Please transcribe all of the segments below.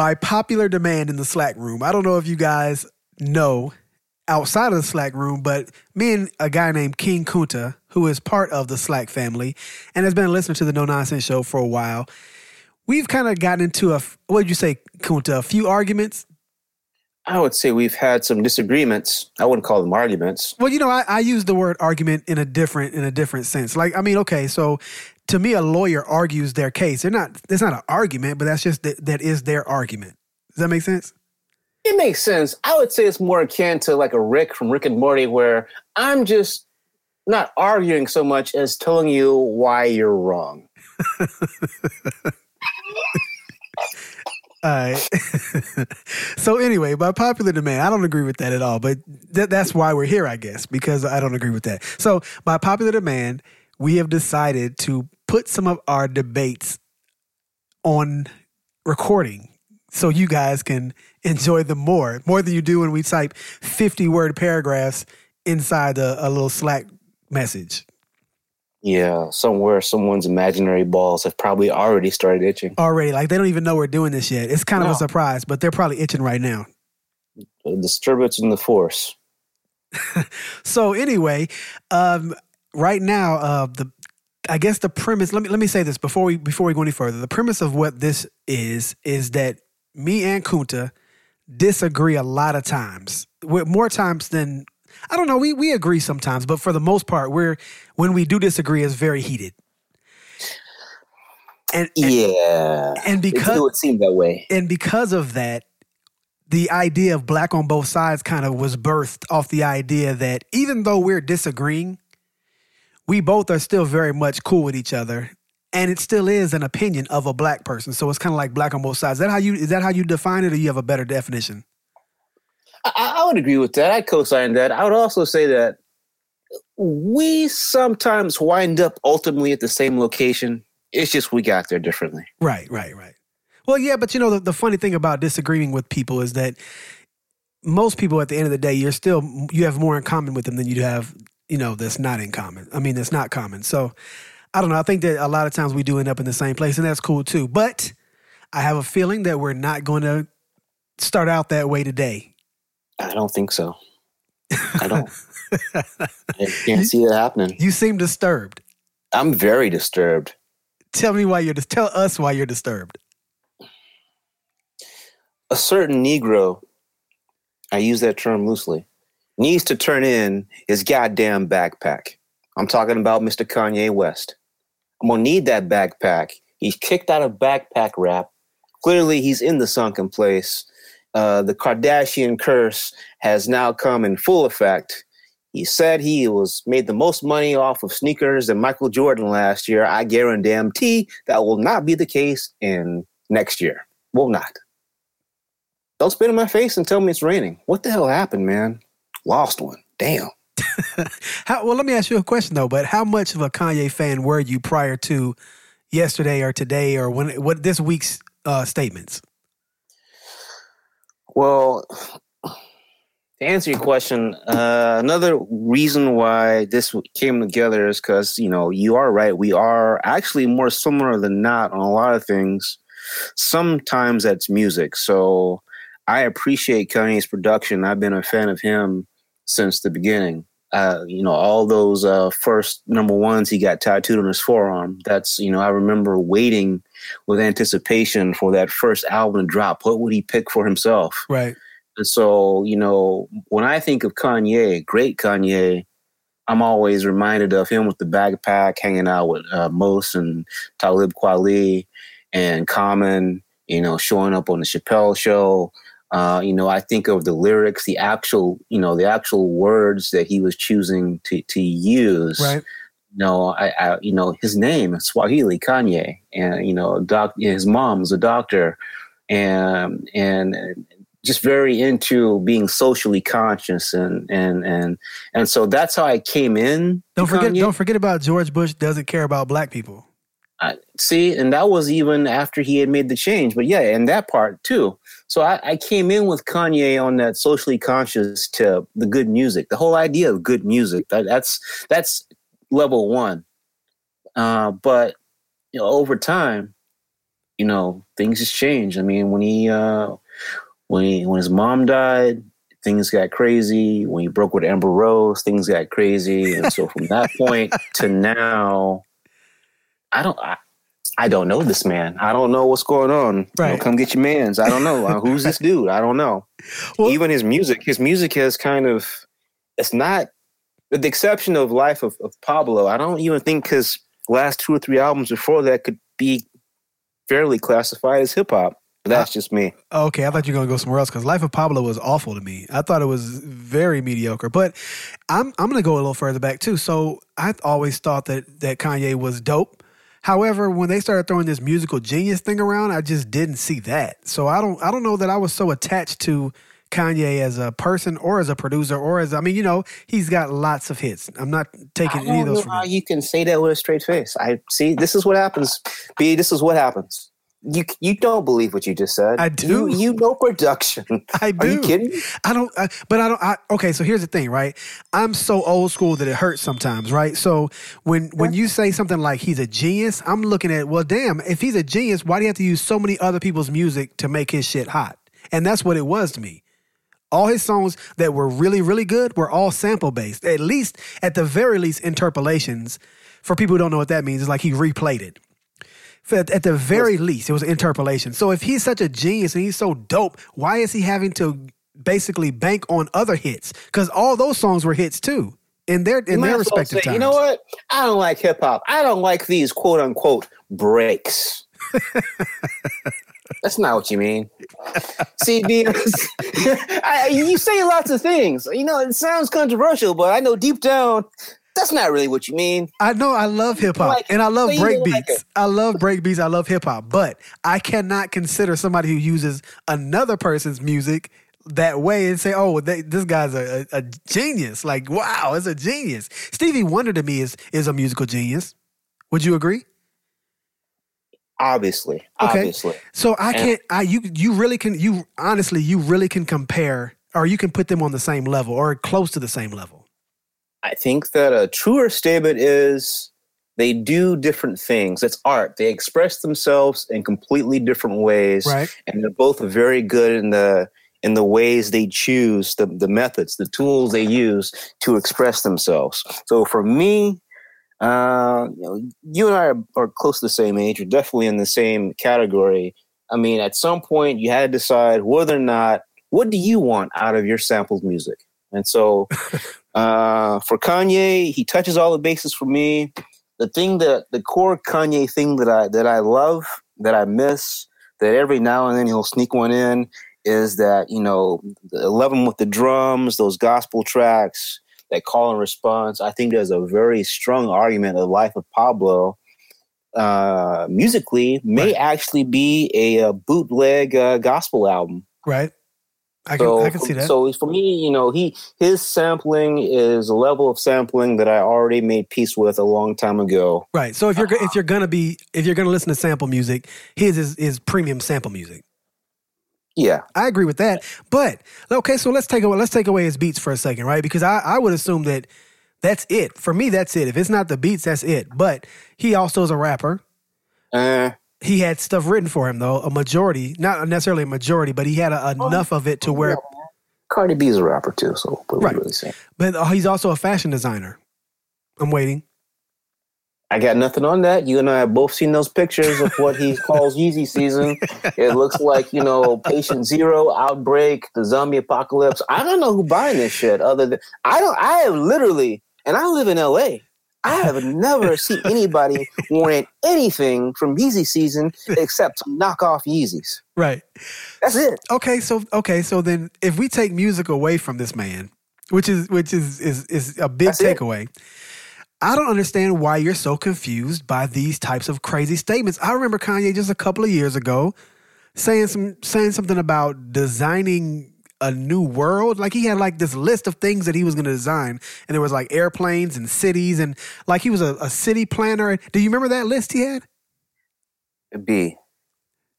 by popular demand in the Slack room. I don't know if you guys know outside of the Slack room, but me and a guy named King Kunta, who is part of the Slack family and has been a listener to the No Nonsense Show for a while, we've kind of gotten into a what did you say, Kunta? A few arguments. I would say we've had some disagreements. I wouldn't call them arguments. Well, you know, I, I use the word argument in a different in a different sense. Like, I mean, okay, so to me, a lawyer argues their case. They're not. It's not an argument, but that's just that, that is their argument. Does that make sense? It makes sense. I would say it's more akin to like a Rick from Rick and Morty, where I'm just not arguing so much as telling you why you're wrong. All right. so anyway, by popular demand, I don't agree with that at all. But th- that's why we're here, I guess, because I don't agree with that. So by popular demand, we have decided to put some of our debates on recording so you guys can enjoy them more, more than you do when we type 50 word paragraphs inside a, a little Slack message. Yeah, somewhere someone's imaginary balls have probably already started itching. Already, like they don't even know we're doing this yet. It's kind of a surprise, but they're probably itching right now. A disturbance in the force. so anyway, um, right now, uh, the I guess the premise. Let me let me say this before we before we go any further. The premise of what this is is that me and Kunta disagree a lot of times, with more times than I don't know. We we agree sometimes, but for the most part, we're when we do disagree, it's very heated. And, and yeah, and because it would seem that way, and because of that, the idea of black on both sides kind of was birthed off the idea that even though we're disagreeing, we both are still very much cool with each other, and it still is an opinion of a black person. So it's kind of like black on both sides. Is that how you is that how you define it, or you have a better definition? I, I would agree with that. I co-sign that. I would also say that we sometimes wind up ultimately at the same location. It's just we got there differently. Right, right, right. Well, yeah, but you know, the, the funny thing about disagreeing with people is that most people at the end of the day, you're still, you have more in common with them than you have, you know, that's not in common. I mean, that's not common. So I don't know. I think that a lot of times we do end up in the same place, and that's cool too. But I have a feeling that we're not going to start out that way today. I don't think so. I don't. I can't see it happening. You seem disturbed. I'm very disturbed. Tell me why you're. Tell us why you're disturbed. A certain Negro, I use that term loosely, needs to turn in his goddamn backpack. I'm talking about Mr. Kanye West. I'm gonna need that backpack. He's kicked out of backpack rap. Clearly, he's in the sunken place. Uh, the Kardashian curse has now come in full effect. He said he was made the most money off of sneakers than Michael Jordan last year. I guarantee that will not be the case in next year. Will not. Don't spit in my face and tell me it's raining. What the hell happened, man? Lost one. Damn. how, well, let me ask you a question though. But how much of a Kanye fan were you prior to yesterday or today or when what this week's uh, statements? Well, to answer your question, uh, another reason why this came together is because you know you are right. We are actually more similar than not on a lot of things. Sometimes that's music. So I appreciate Kanye's production. I've been a fan of him since the beginning. Uh, you know, all those uh, first number ones he got tattooed on his forearm. That's, you know, I remember waiting with anticipation for that first album to drop. What would he pick for himself? Right. And so, you know, when I think of Kanye, great Kanye, I'm always reminded of him with the backpack, hanging out with uh, Mos and Talib Kweli and Common, you know, showing up on the Chappelle show. Uh, you know, I think of the lyrics, the actual, you know, the actual words that he was choosing to to use. Right. You know, I, I you know, his name Swahili Kanye, and you know, doc, his mom was a doctor, and and just very into being socially conscious and and and and so that's how I came in. Don't forget Kanye. don't forget about George Bush doesn't care about black people. See, and that was even after he had made the change. But yeah, and that part too. So I, I came in with Kanye on that socially conscious to the good music, the whole idea of good music. That, that's that's level one. Uh, but you know, over time, you know, things just changed. I mean, when he uh, when he when his mom died, things got crazy. When he broke with Amber Rose, things got crazy. And so from that point to now, I don't. I, I don't know this man. I don't know what's going on. Right. You know, come get your man's. I don't know. Uh, who's this dude? I don't know. Well, Even his music, his music has kind of, it's not, with the exception of Life of, of Pablo, I don't even think his last two or three albums before that could be fairly classified as hip hop. That's just me. Okay, I thought you were gonna go somewhere else because Life of Pablo was awful to me. I thought it was very mediocre. But I'm I'm gonna go a little further back too. So I always thought that that Kanye was dope. However, when they started throwing this musical genius thing around, I just didn't see that. So I don't I don't know that I was so attached to Kanye as a person or as a producer or as I mean, you know, he's got lots of hits. I'm not taking any of those. Know how you can say that with a straight face. I see. This is what happens. B. This is what happens. You you don't believe what you just said. I do. You, you know production. I do. Are you kidding? I don't. I, but I don't. I, okay, so here's the thing, right? I'm so old school that it hurts sometimes, right? So when when you say something like he's a genius, I'm looking at well, damn. If he's a genius, why do you have to use so many other people's music to make his shit hot? And that's what it was to me. All his songs that were really really good were all sample based. At least, at the very least, interpolations. For people who don't know what that means, it's like he replayed it at, at the very least, it was an interpolation. So if he's such a genius and he's so dope, why is he having to basically bank on other hits? Because all those songs were hits too in their in their respective say, times. You know what? I don't like hip hop. I don't like these quote unquote breaks. That's not what you mean. See, because I, you say lots of things. You know, it sounds controversial, but I know deep down that's not really what you mean. I know I love hip hop like, and I love break beats. Like I love break beats. I love hip hop, but I cannot consider somebody who uses another person's music that way and say, "Oh, they, this guy's a, a, a, genius." Like, wow, it's a genius. Stevie Wonder to me is is a musical genius. Would you agree? Obviously, okay. obviously. So I can't. I you you really can. You honestly, you really can compare, or you can put them on the same level or close to the same level. I think that a truer statement is they do different things. It's art. They express themselves in completely different ways, right. and they're both very good in the in the ways they choose, the the methods, the tools they use to express themselves. So for me, uh, you, know, you and I are, are close to the same age. You're definitely in the same category. I mean, at some point, you had to decide whether or not what do you want out of your sampled music. And so uh, for Kanye, he touches all the bases for me. The thing that the core Kanye thing that I that I love, that I miss, that every now and then he'll sneak one in, is that you know, love him with the drums, those gospel tracks, that call and response. I think there's a very strong argument the life of Pablo uh, musically may right. actually be a, a bootleg uh, gospel album. Right. I can, so, I can see that. So for me, you know, he his sampling is a level of sampling that I already made peace with a long time ago. Right. So if you're uh, if you're gonna be if you're gonna listen to sample music, his is, is premium sample music. Yeah, I agree with that. But okay, so let's take away let's take away his beats for a second, right? Because I, I would assume that that's it for me. That's it. If it's not the beats, that's it. But he also is a rapper. Uh, he had stuff written for him though, a majority, not necessarily a majority, but he had a, enough of it to where. Cardi B is a rapper too, so what right. really saying? But uh, he's also a fashion designer. I'm waiting. I got nothing on that. You and I have both seen those pictures of what he calls Yeezy season. It looks like, you know, Patient Zero, Outbreak, the zombie apocalypse. I don't know who buying this shit other than I don't I have literally and I live in LA. I have never seen anybody wearing anything from Yeezy season except knockoff Yeezys. Right. That's it. Okay, so okay, so then if we take music away from this man, which is which is is is a big That's takeaway. It. I don't understand why you're so confused by these types of crazy statements. I remember Kanye just a couple of years ago saying some saying something about designing a new world. Like he had like this list of things that he was going to design, and there was like airplanes and cities, and like he was a, a city planner. Do you remember that list he had? B.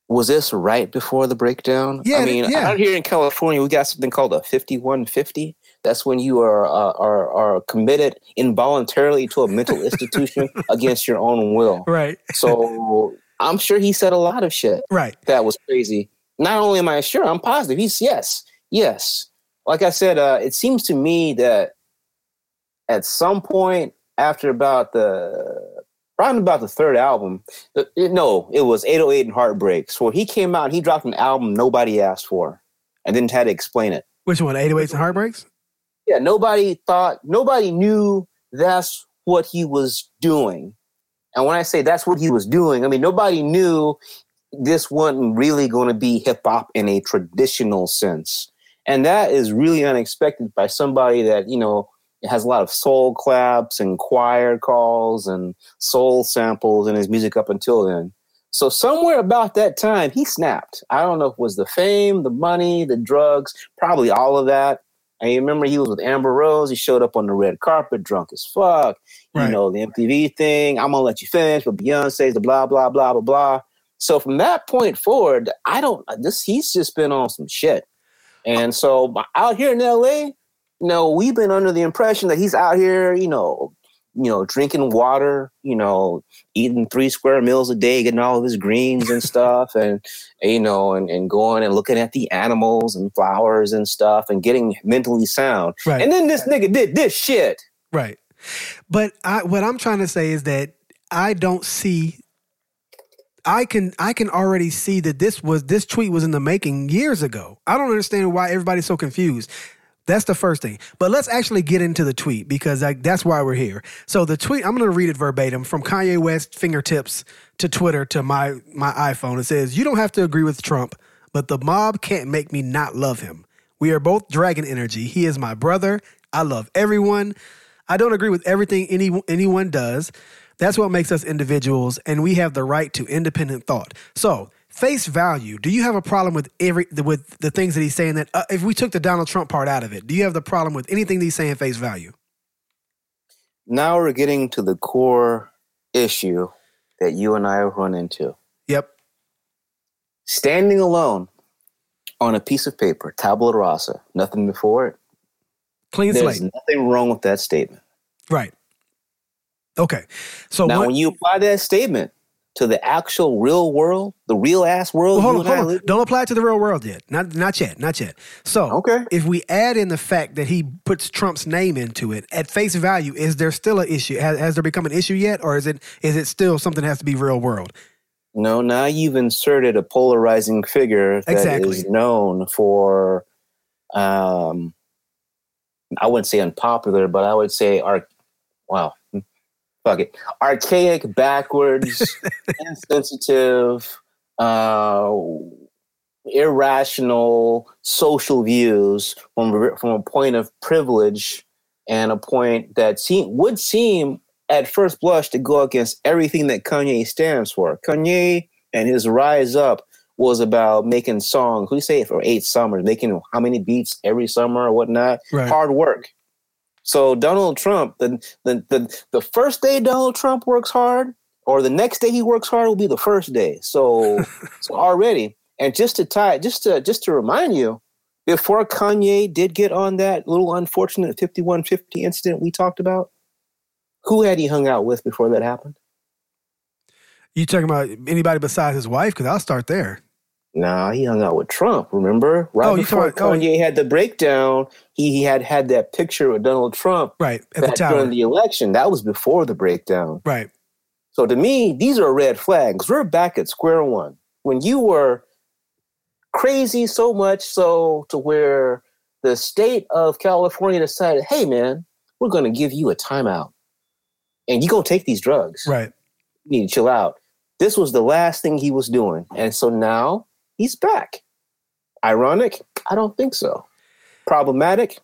Was this right before the breakdown? Yeah, I mean, yeah. out here in California, we got something called a fifty-one fifty. That's when you are uh, are are committed involuntarily to a mental institution against your own will. Right. So I'm sure he said a lot of shit Right. that was crazy. Not only am I sure, I'm positive. He's yes, yes. Like I said, uh, it seems to me that at some point after about the around about the third album, the, no, it was 808 and Heartbreaks, where he came out and he dropped an album nobody asked for, and then had to explain it. Which one? 808s and Heartbreaks? Yeah, nobody thought, nobody knew that's what he was doing. And when I say that's what he was doing, I mean nobody knew this wasn't really going to be hip hop in a traditional sense. And that is really unexpected by somebody that, you know, has a lot of soul claps and choir calls and soul samples in his music up until then. So somewhere about that time, he snapped. I don't know if it was the fame, the money, the drugs, probably all of that. I remember he was with Amber Rose. He showed up on the red carpet, drunk as fuck. Right. You know, the MTV thing. I'm gonna let you finish, but Beyonce's the blah blah blah blah blah. So from that point forward, I don't. This he's just been on some shit. And so out here in LA, you know, we've been under the impression that he's out here, you know, you know, drinking water, you know, eating three square meals a day, getting all of his greens and stuff, and you know, and, and going and looking at the animals and flowers and stuff and getting mentally sound. Right. And then this nigga did this shit. Right. But I, what I'm trying to say is that I don't see. I can I can already see that this was this tweet was in the making years ago. I don't understand why everybody's so confused. That's the first thing. But let's actually get into the tweet because like, that's why we're here. So the tweet I'm going to read it verbatim from Kanye West fingertips to Twitter to my my iPhone. It says, "You don't have to agree with Trump, but the mob can't make me not love him. We are both dragon energy. He is my brother. I love everyone. I don't agree with everything any, anyone does. That's what makes us individuals, and we have the right to independent thought. So, face value. Do you have a problem with every with the things that he's saying? That uh, if we took the Donald Trump part out of it, do you have the problem with anything that he's saying face value? Now we're getting to the core issue that you and I have run into. Yep. Standing alone on a piece of paper, tabula rasa, nothing before it. Clean There's slate. nothing wrong with that statement. Right. Okay. So now, what- when you apply that statement to the actual real world, the real ass world, Well, hold on, hold on. Don't apply it to the real world yet. Not not yet. Not yet. So Okay. if we add in the fact that he puts Trump's name into it at face value, is there still an issue? Has, has there become an issue yet, or is it is it still something that has to be real world? No, now you've inserted a polarizing figure that is Exactly. known for, um, I wouldn't say unpopular, but I would say, arch- wow, fuck it, archaic, backwards, insensitive, uh, irrational social views from a- from a point of privilege and a point that seem, would seem at first blush to go against everything that Kanye stands for. Kanye and his rise up was about making songs. Who say it for eight summers, making how many beats every summer or whatnot. Right. Hard work. So Donald Trump, the, the the the first day Donald Trump works hard, or the next day he works hard will be the first day. So, so already, and just to tie, just to just to remind you, before Kanye did get on that little unfortunate fifty one fifty incident we talked about, who had he hung out with before that happened? You talking about anybody besides his wife? Because I'll start there. Nah, he hung out with Trump. Remember, right Oh, you before talking- oh. Kanye had the breakdown, he, he had had that picture with Donald Trump Right at the during the election. That was before the breakdown. right. So to me, these are red flags. We're back at square one. When you were crazy so much so to where the state of California decided, hey man, we're going to give you a timeout. And you're going to take these drugs. Right. You need to chill out. This was the last thing he was doing. And so now he's back. Ironic? I don't think so. Problematic?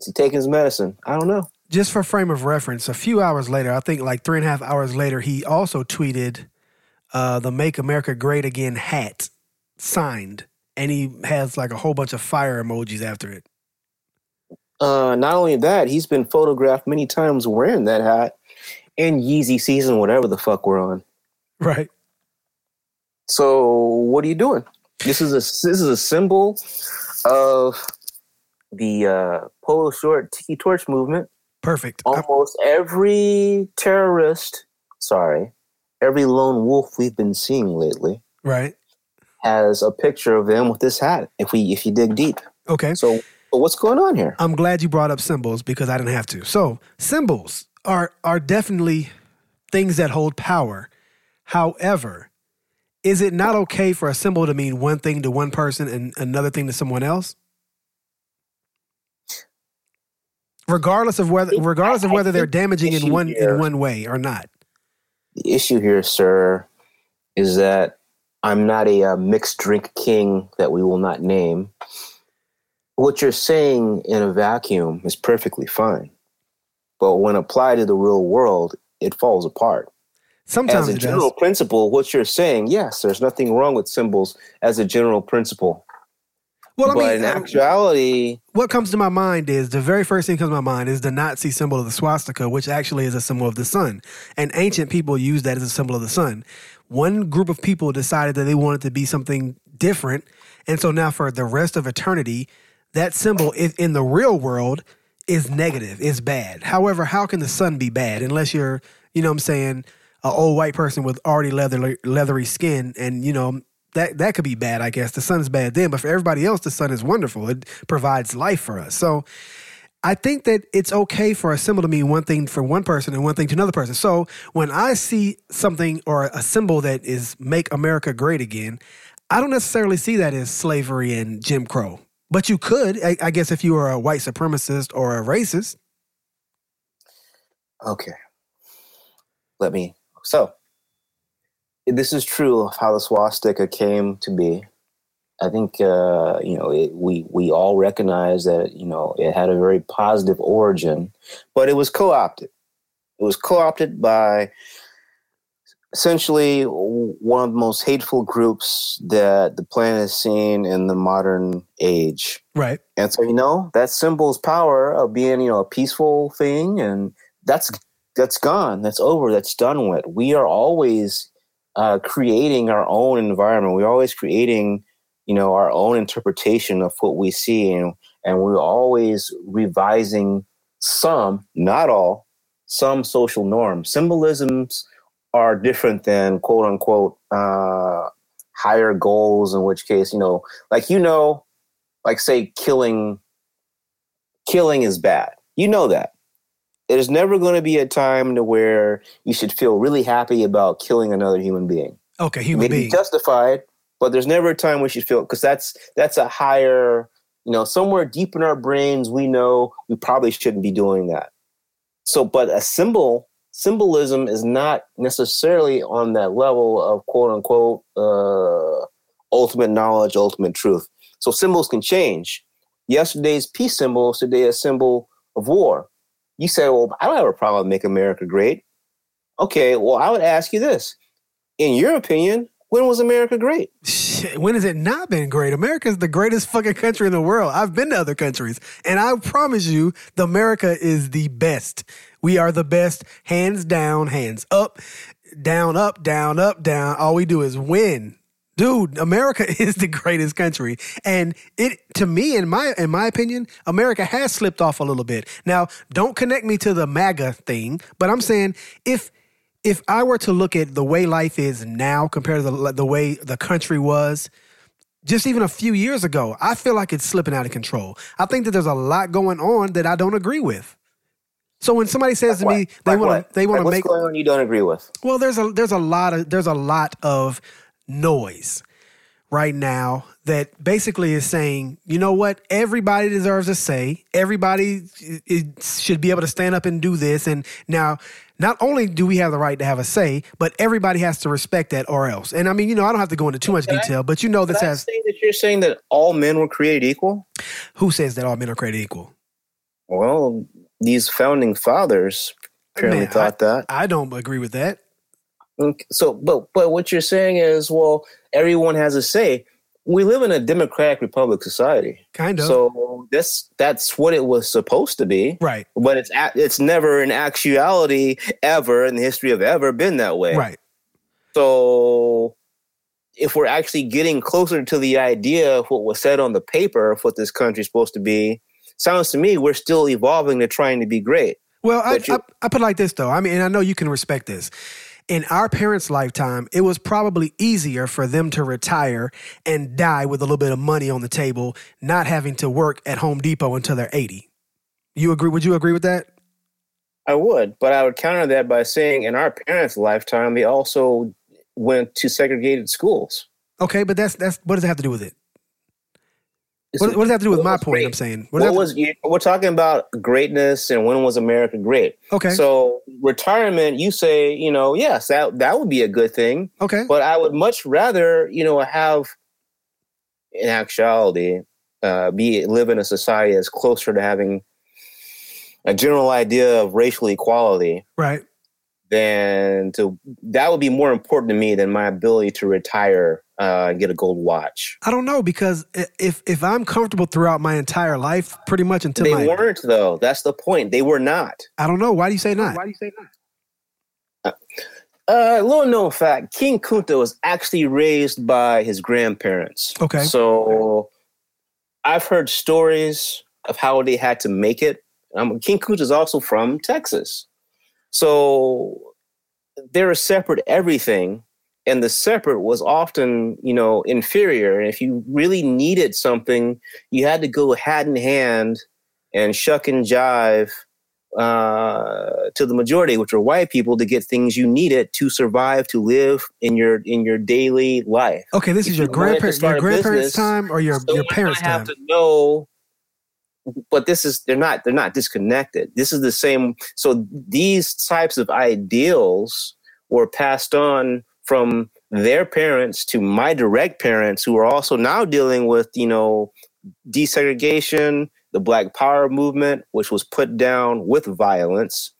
Is he taking his medicine? I don't know. Just for frame of reference, a few hours later, I think like three and a half hours later, he also tweeted uh, the "Make America Great Again" hat signed, and he has like a whole bunch of fire emojis after it. Uh, not only that, he's been photographed many times wearing that hat in Yeezy season, whatever the fuck we're on. Right. So what are you doing? This is a this is a symbol of the uh, polo short tiki torch movement. Perfect. Almost every terrorist, sorry, every lone wolf we've been seeing lately Right. has a picture of them with this hat. If we if you dig deep, Okay. so what's going on here? I'm glad you brought up symbols because I didn't have to. So symbols are are definitely things that hold power. However, is it not okay for a symbol to mean one thing to one person and another thing to someone else? Regardless of whether regardless of whether they're think the damaging in one here- in one way or not. The issue here, sir, is that I'm not a uh, mixed drink king that we will not name. What you're saying in a vacuum is perfectly fine, but when applied to the real world, it falls apart. Sometimes as a it does. general principle, what you're saying, yes, there's nothing wrong with symbols as a general principle. Well, I but mean, in uh, actuality, what comes to my mind is the very first thing that comes to my mind is the Nazi symbol of the swastika, which actually is a symbol of the sun. And ancient people used that as a symbol of the sun. One group of people decided that they wanted to be something different. And so now for the rest of eternity, that symbol i- in the real world is negative, is bad. However, how can the sun be bad unless you're, you know what I'm saying, an old white person with already leather, leathery skin and, you know, that that could be bad, I guess. The sun is bad then, but for everybody else, the sun is wonderful. It provides life for us. So I think that it's okay for a symbol to mean one thing for one person and one thing to another person. So when I see something or a symbol that is make America great again, I don't necessarily see that as slavery and Jim Crow. But you could, I, I guess, if you were a white supremacist or a racist. okay. Let me. So, this is true of how the swastika came to be. I think uh, you know it, we we all recognize that you know it had a very positive origin, but it was co-opted. It was co-opted by essentially one of the most hateful groups that the planet has seen in the modern age. Right. And so you know that symbol's power of being you know a peaceful thing, and that's that's gone. That's over. That's done with. We are always uh, creating our own environment. We're always creating you know our own interpretation of what we see, and and we're always revising some, not all, some social norms. Symbolisms are different than quote unquote uh, higher goals. In which case, you know, like you know like say killing killing is bad you know that there's never going to be a time to where you should feel really happy about killing another human being Okay, human maybe being. justified but there's never a time we should feel because that's that's a higher you know somewhere deep in our brains we know we probably shouldn't be doing that so but a symbol symbolism is not necessarily on that level of quote unquote uh, ultimate knowledge ultimate truth so symbols can change. Yesterday's peace symbol is today a symbol of war. You say, well, I don't have a problem with make America great. Okay, well, I would ask you this. In your opinion, when was America great? Shit, when has it not been great? America's the greatest fucking country in the world. I've been to other countries, and I promise you, the America is the best. We are the best, hands down, hands up, down, up, down, up, down. All we do is win. Dude, America is the greatest country. And it to me, in my in my opinion, America has slipped off a little bit. Now, don't connect me to the MAGA thing, but I'm saying if if I were to look at the way life is now compared to the, the way the country was just even a few years ago, I feel like it's slipping out of control. I think that there's a lot going on that I don't agree with. So when somebody says to me Like they what? want to they want to what's make going on you don't agree with? well, there's a there's a lot of there's a lot of noise right now that basically is saying, you know what, everybody deserves a say. Everybody i- i- should be able to stand up and do this. And now, not only do we have the right to have a say, but everybody has to respect that or else. And I mean, you know, I don't have to go into too much Can I- detail, but you know, this I has say that you're saying that all men were created equal? who says that all men are created equal? Well, these founding fathers apparently Man, thought that. I don't agree with that. So, but but what you're saying is, well, everyone has a say. We live in a democratic republic society, Kind of. so that's that's what it was supposed to be. right. But it's it's never in actuality ever in the history of ever been that way. Right. So, if we're actually getting closer to the idea of what was said on the paper of what this country's supposed to be, sounds to me we're still evolving to trying to be great. Well, I, I, I put it like this though. I mean, and I know you can respect this. In our parents' lifetime, it was probably easier for them to retire and die with a little bit of money on the table, not having to work at Home Depot until they're 80. You agree? Would you agree with that? I would, but I would counter that by saying in our parents' lifetime, they also went to segregated schools. Okay, but that's that's what does it have to do with it? What, what does that have to do with my point? great? I'm saying. What, that- was you- we're talking about greatness and when was America great? okay? So retirement, you say, you know, yes, that that would be a good thing, okay. but I would much rather, you know, have in actuality uh, be live in a society that's closer to having a general idea of racial equality Right. than to that would be more important to me than my ability to retire uh, and get a gold watch. I don't know because if if I'm comfortable throughout my entire life, pretty much until They my, weren't though. That's the point. They were not. I don't know. Why do you say not? Why do you say not? Uh, little known fact: King Kunta was actually raised by his grandparents. Okay. So I've heard stories of how they had to make it. Um, King Kunta is also from Texas, so they're a separate everything, and the separate was often, you know, inferior. And if you really needed something, you had to go hand in hand and shuck and jive uh, to the majority, which were white people, to get things you needed to survive, to live in your in your daily life. Okay, this If is your grandparents your grandparents' business, time or your So your I parents' have time? to know, but this is they're not they're not disconnected. This is the same. So these types of ideals were passed on from their parents to my direct parents, who are also now dealing with you know desegregation, the Black Power movement, which was put down with violence.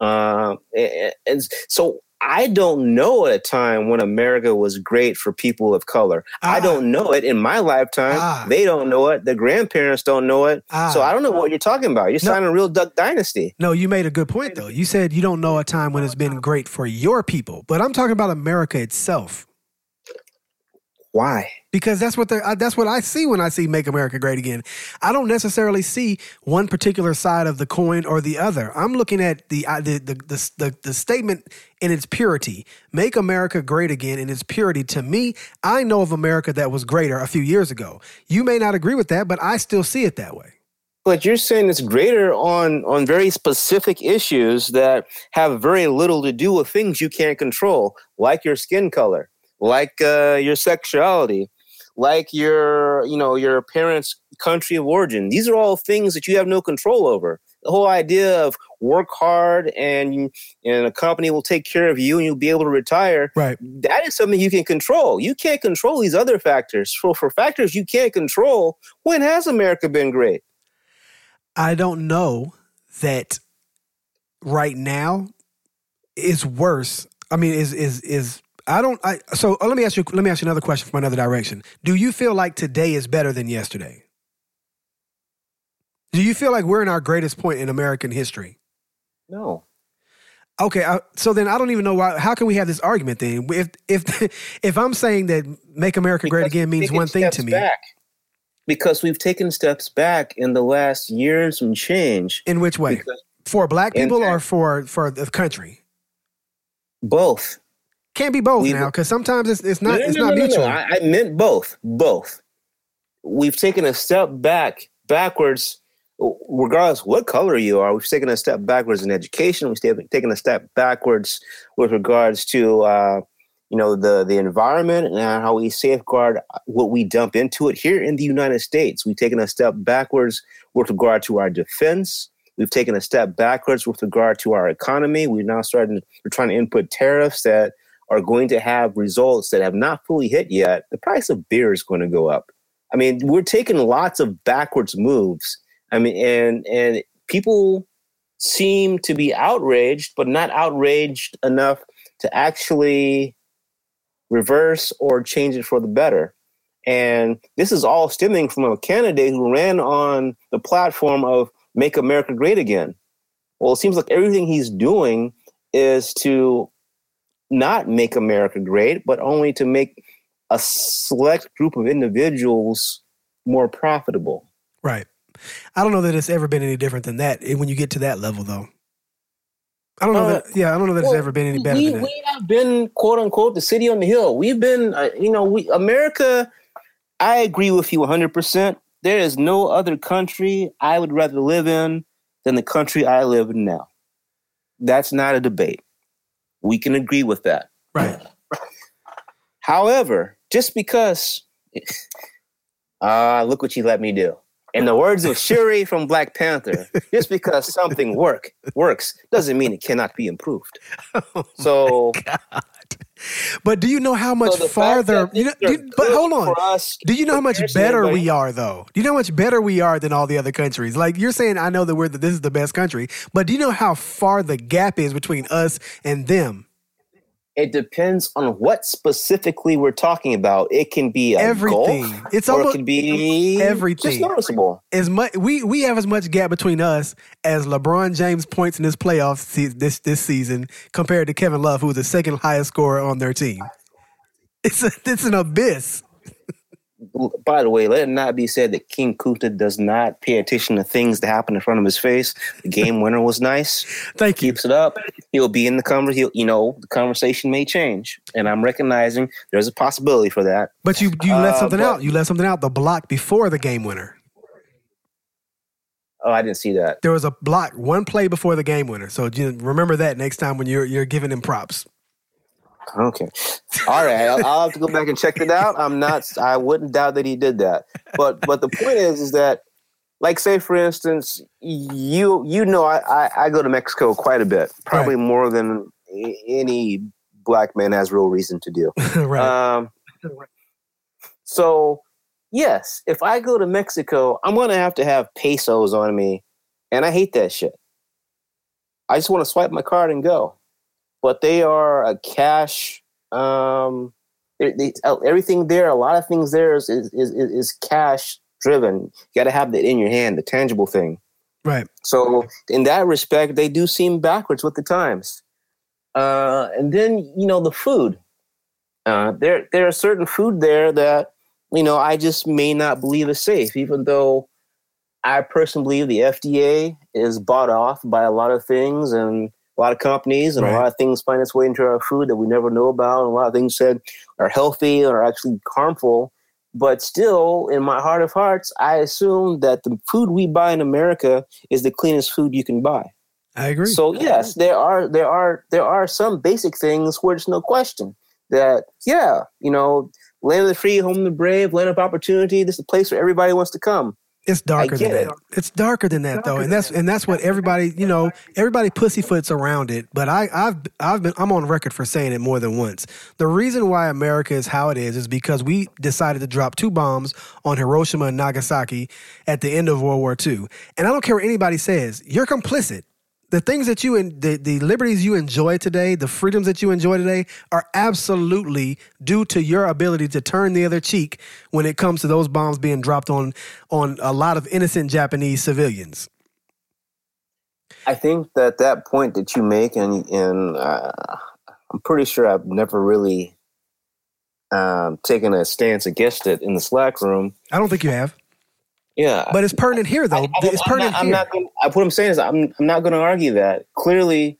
Uh, and, and so I don't know a time when America was great for people of color. I Ah. don't know it in my lifetime. Ah. They don't know it. The grandparents don't know it. Ah. So I don't know what you're talking about. You're No. signing a real Duck Dynasty. No, you made a good point though. You said you don't know a time when it's been great for your people, but I'm talking about America itself Why? Because that's what that's what I see when I see "Make America Great Again." I don't necessarily see one particular side of the coin or the other. I'm looking at the the the the, the, the statement in its purity. "Make America Great Again" in its purity. To me, I know of America that was greater a few years ago. You may not agree with that, but I still see it that way. But you're saying it's greater on on very specific issues that have very little to do with things you can't control, like your skin color, like uh, your sexuality, like your you know your parents' country of origin. These are all things that you have no control over. The whole idea of work hard and and a company will take care of you and you'll be able to retire. Right. That is something you can control. You can't control these other factors. So for factors you can't control, when has America been great? I don't know that right now is worse. I mean, is is is I don't. I so uh, let me ask you. Let me ask you another question from another direction. Do you feel like today is better than yesterday? Do you feel like we're in our greatest point in American history? No. Okay, I, so then I don't even know why. How can we have this argument then? If if if I'm saying that "Make America Great Again" means one thing to me, back. Because we've taken steps back in the last years and change. in which way? Because For black people or for for the country? both. Can't be both We- now because sometimes it's it's not No, it's no, not no, mutual. I, I meant both. Both. We've taken a step back, backwards, regardless what color you are. We've taken a step backwards in education. We've taken a step backwards with regards to, uh, you know, the the environment and how we safeguard what we dump into it here in the United States. We've taken a step backwards with regard to our defense. We've taken a step backwards with regard to our economy. We're now starting. We're trying to input tariffs that are going to have results that have not fully hit yet, the price of beer is going to go up. I mean, we're taking lots of backwards moves. I mean, and and people seem to be outraged, but not outraged enough to actually reverse or change it for the better. And this is all stemming from a candidate who ran on the platform of make America great again. Well, it seems like everything he's doing is to not make America great, but only to make a select group of individuals more profitable. Right. I don't know that it's ever been any different than that eh, when you get to that level, though. I don't know Uh, that. Yeah, I don't know that it's ever been any better we, than that. we have been quote unquote the city on the hill. We've been, uh, you know, we America. I agree with you 100. percent There is no other country I would rather live in than the country I live in now. That's not a debate. We can agree with that. right. However, just because, ah, look what you let me do. In the words of Shuri from Black Panther, just because something work works doesn't mean it cannot be improved. So, But do you know how much so farther? You know, are but hold on. us Do you know how much better we are, though? Do you know how much better we are than all the other countries? Like you're saying, I know that we're the, this is the best country, but do you know how far the gap is between us and them? It depends on what specifically we're talking about. It can be a Everything. Gulf, It's or almost it can be everything. Just noticeable. as much. We we have as much gap between us as LeBron James points in his playoffs this this season compared to Kevin Love, who's the second highest scorer on their team. It's a, it's an abyss. By the way, let it not be said that King Kunta does not pay attention to things that happen in front of his face. The game winner was nice. Thank you. Keeps it up. He'll be in the conversation. You know, the conversation may change, and I'm recognizing there's a possibility for that. But you you let Uh, something but- out. You let something out. The block before the game winner. Oh, I didn't see that. There was a block one play before the game winner. So remember that next time when you're you're giving him props. Okay. All right. I'll, I'll have to go back and check it out. I'm not. I wouldn't doubt that he did that. But but the point is, is that like say for instance, you you know I I, I go to Mexico quite a bit, probably more than any black man has real reason to do. right. Um, so, yes, if I go to Mexico, I'm going to have to have pesos on me. And I hate that shit. I just want to swipe my card and go. But they are a cash. Um, they, they, everything there, a lot of things there is, is, is, is cash driven. You got to have that in your hand, the tangible thing. right. So in that respect, they do seem backwards with the times. Uh, and then you know the food. Uh, there there are certain food there that you know I just may not believe is safe, even though I personally believe the FDA is bought off by a lot of things and a lot of companies and Right. a lot of things find its way into our food that we never know about. And a lot of things said are healthy and are actually harmful. But still, in my heart of hearts, I assume that the food we buy in America is the cleanest food you can buy. I agree. So yes, there are there are there are some basic things where there's no question that yeah, you know, land of the free, home of the brave, land of opportunity. This is a place where everybody wants to come. It's darker than that. it. It's darker than that though, and that's and that's what everybody you know everybody pussyfoots around it. But I I've I've been I'm on record for saying it more than once. The reason why America is how it is is because we decided to drop two bombs on Hiroshima and Nagasaki at the end of World War II, and I don't care what anybody says. You're complicit. The things that you and the, the liberties you enjoy today, the freedoms that you enjoy today, are absolutely due to your ability to turn the other cheek when it comes to those bombs being dropped on on a lot of innocent Japanese civilians. I think that that point that you make, and and uh, I'm pretty sure I've never really um, taken a stance against it in the Slack room. I don't think you have, Yeah, but it's pertinent here though. I- I- it's I'm pertinent not, I'm here. not gonna, what I'm saying is I'm, I'm not going to argue that. Clearly,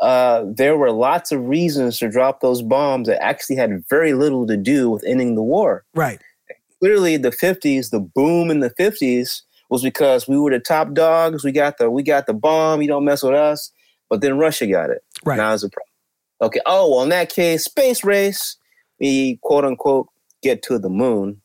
uh, there were lots of reasons to drop those bombs that actually had very little to do with ending the war. right. Clearly, the 50s, the boom in the 50s was because we were the top dogs. We got the we got the bomb. You don't mess with us. But then Russia got it. Right. Now it's a problem. Okay. Oh well, in that case, space race. We quote unquote get to the moon.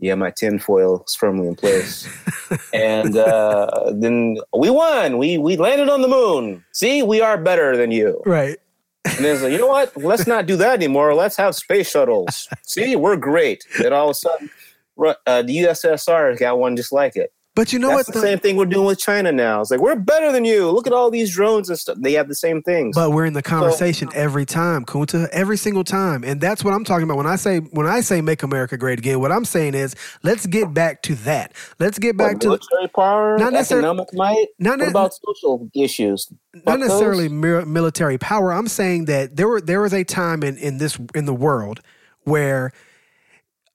Yeah, my tinfoil is firmly in place. and uh, then we won. We we landed on the moon. See, we are better than you. Right. And then it's like, you know what? Let's not do that anymore. Let's have space shuttles. See, we're great. And all of a sudden, uh, the USSR got one just like it. But you know That's what? the though? same thing we're doing with China now. It's like we're better than you. Look at all these drones and stuff. They have the same things. But we're in the conversation every time, Kunta, every single time, and that's what I'm talking about when I say when I say make America great again. What I'm saying is let's get back to that. Let's get What, back to military power, Not necessar- economic might. not what ne- about social issues? not necessarily mir- military power. I'm saying that there were there was a time in in this in the world where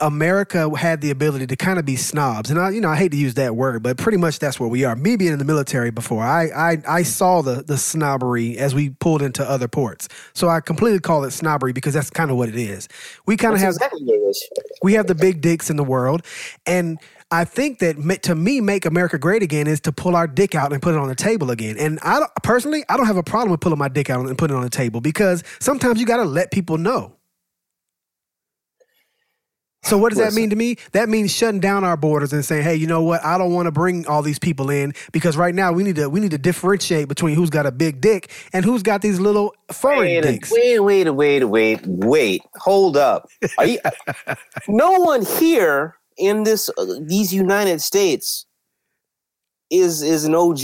America had the ability to kind of be snobs, and I, you know, I hate to use that word, but pretty much that's where we are. Me being in the military before, I, I, I saw the the snobbery as we pulled into other ports. So I completely call it snobbery because that's kind of what it is. We kind of have exactly what it is. we have the big dicks in the world, and I think that to me, make America great again is to pull our dick out and put it on the table again. And I personally, I don't have a problem with pulling my dick out and putting it on the table because sometimes you got to let people know. So what does that mean to me? That means shutting down our borders and saying, "Hey, you know what? I don't want to bring all these people in because right now we need to we need to differentiate between who's got a big dick and who's got these little foreign Wait, dicks." wait, wait, wait, wait, wait. Hold up. Are you, no one here in this uh, these United States is is an OG.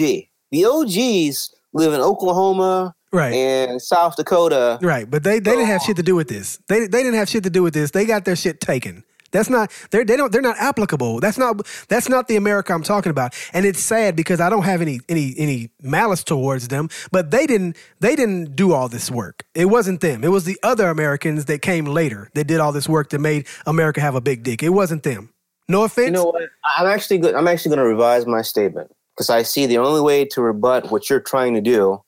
The OGs live in Oklahoma Right. and South Dakota. Right, but they, they didn't have shit to do with this. They they didn't have shit to do with this. They got their shit taken. That's not they're they don't they're not applicable. That's not that's not the America I'm talking about. And it's sad because I don't have any any any malice towards them, but they didn't they didn't do all this work. It wasn't them. It was the other Americans that came later that did all this work that made America have a big dick. It wasn't them. No offense. You know what? I'm actually good. I'm actually going to revise my statement because I see the only way to rebut what you're trying to do.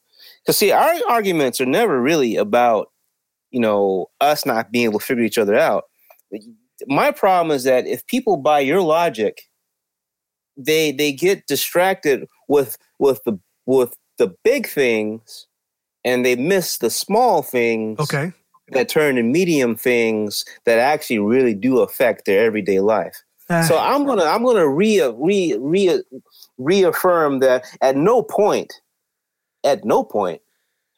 Because see, our arguments are never really about you know us not being able to figure each other out. My problem is that if people buy your logic, they they get distracted with with the with the big things, and they miss the small things okay. that turn to medium things that actually really do affect their everyday life. Ah, So I'm gonna I'm gonna re, re, re, reaffirm that at no point, at no point,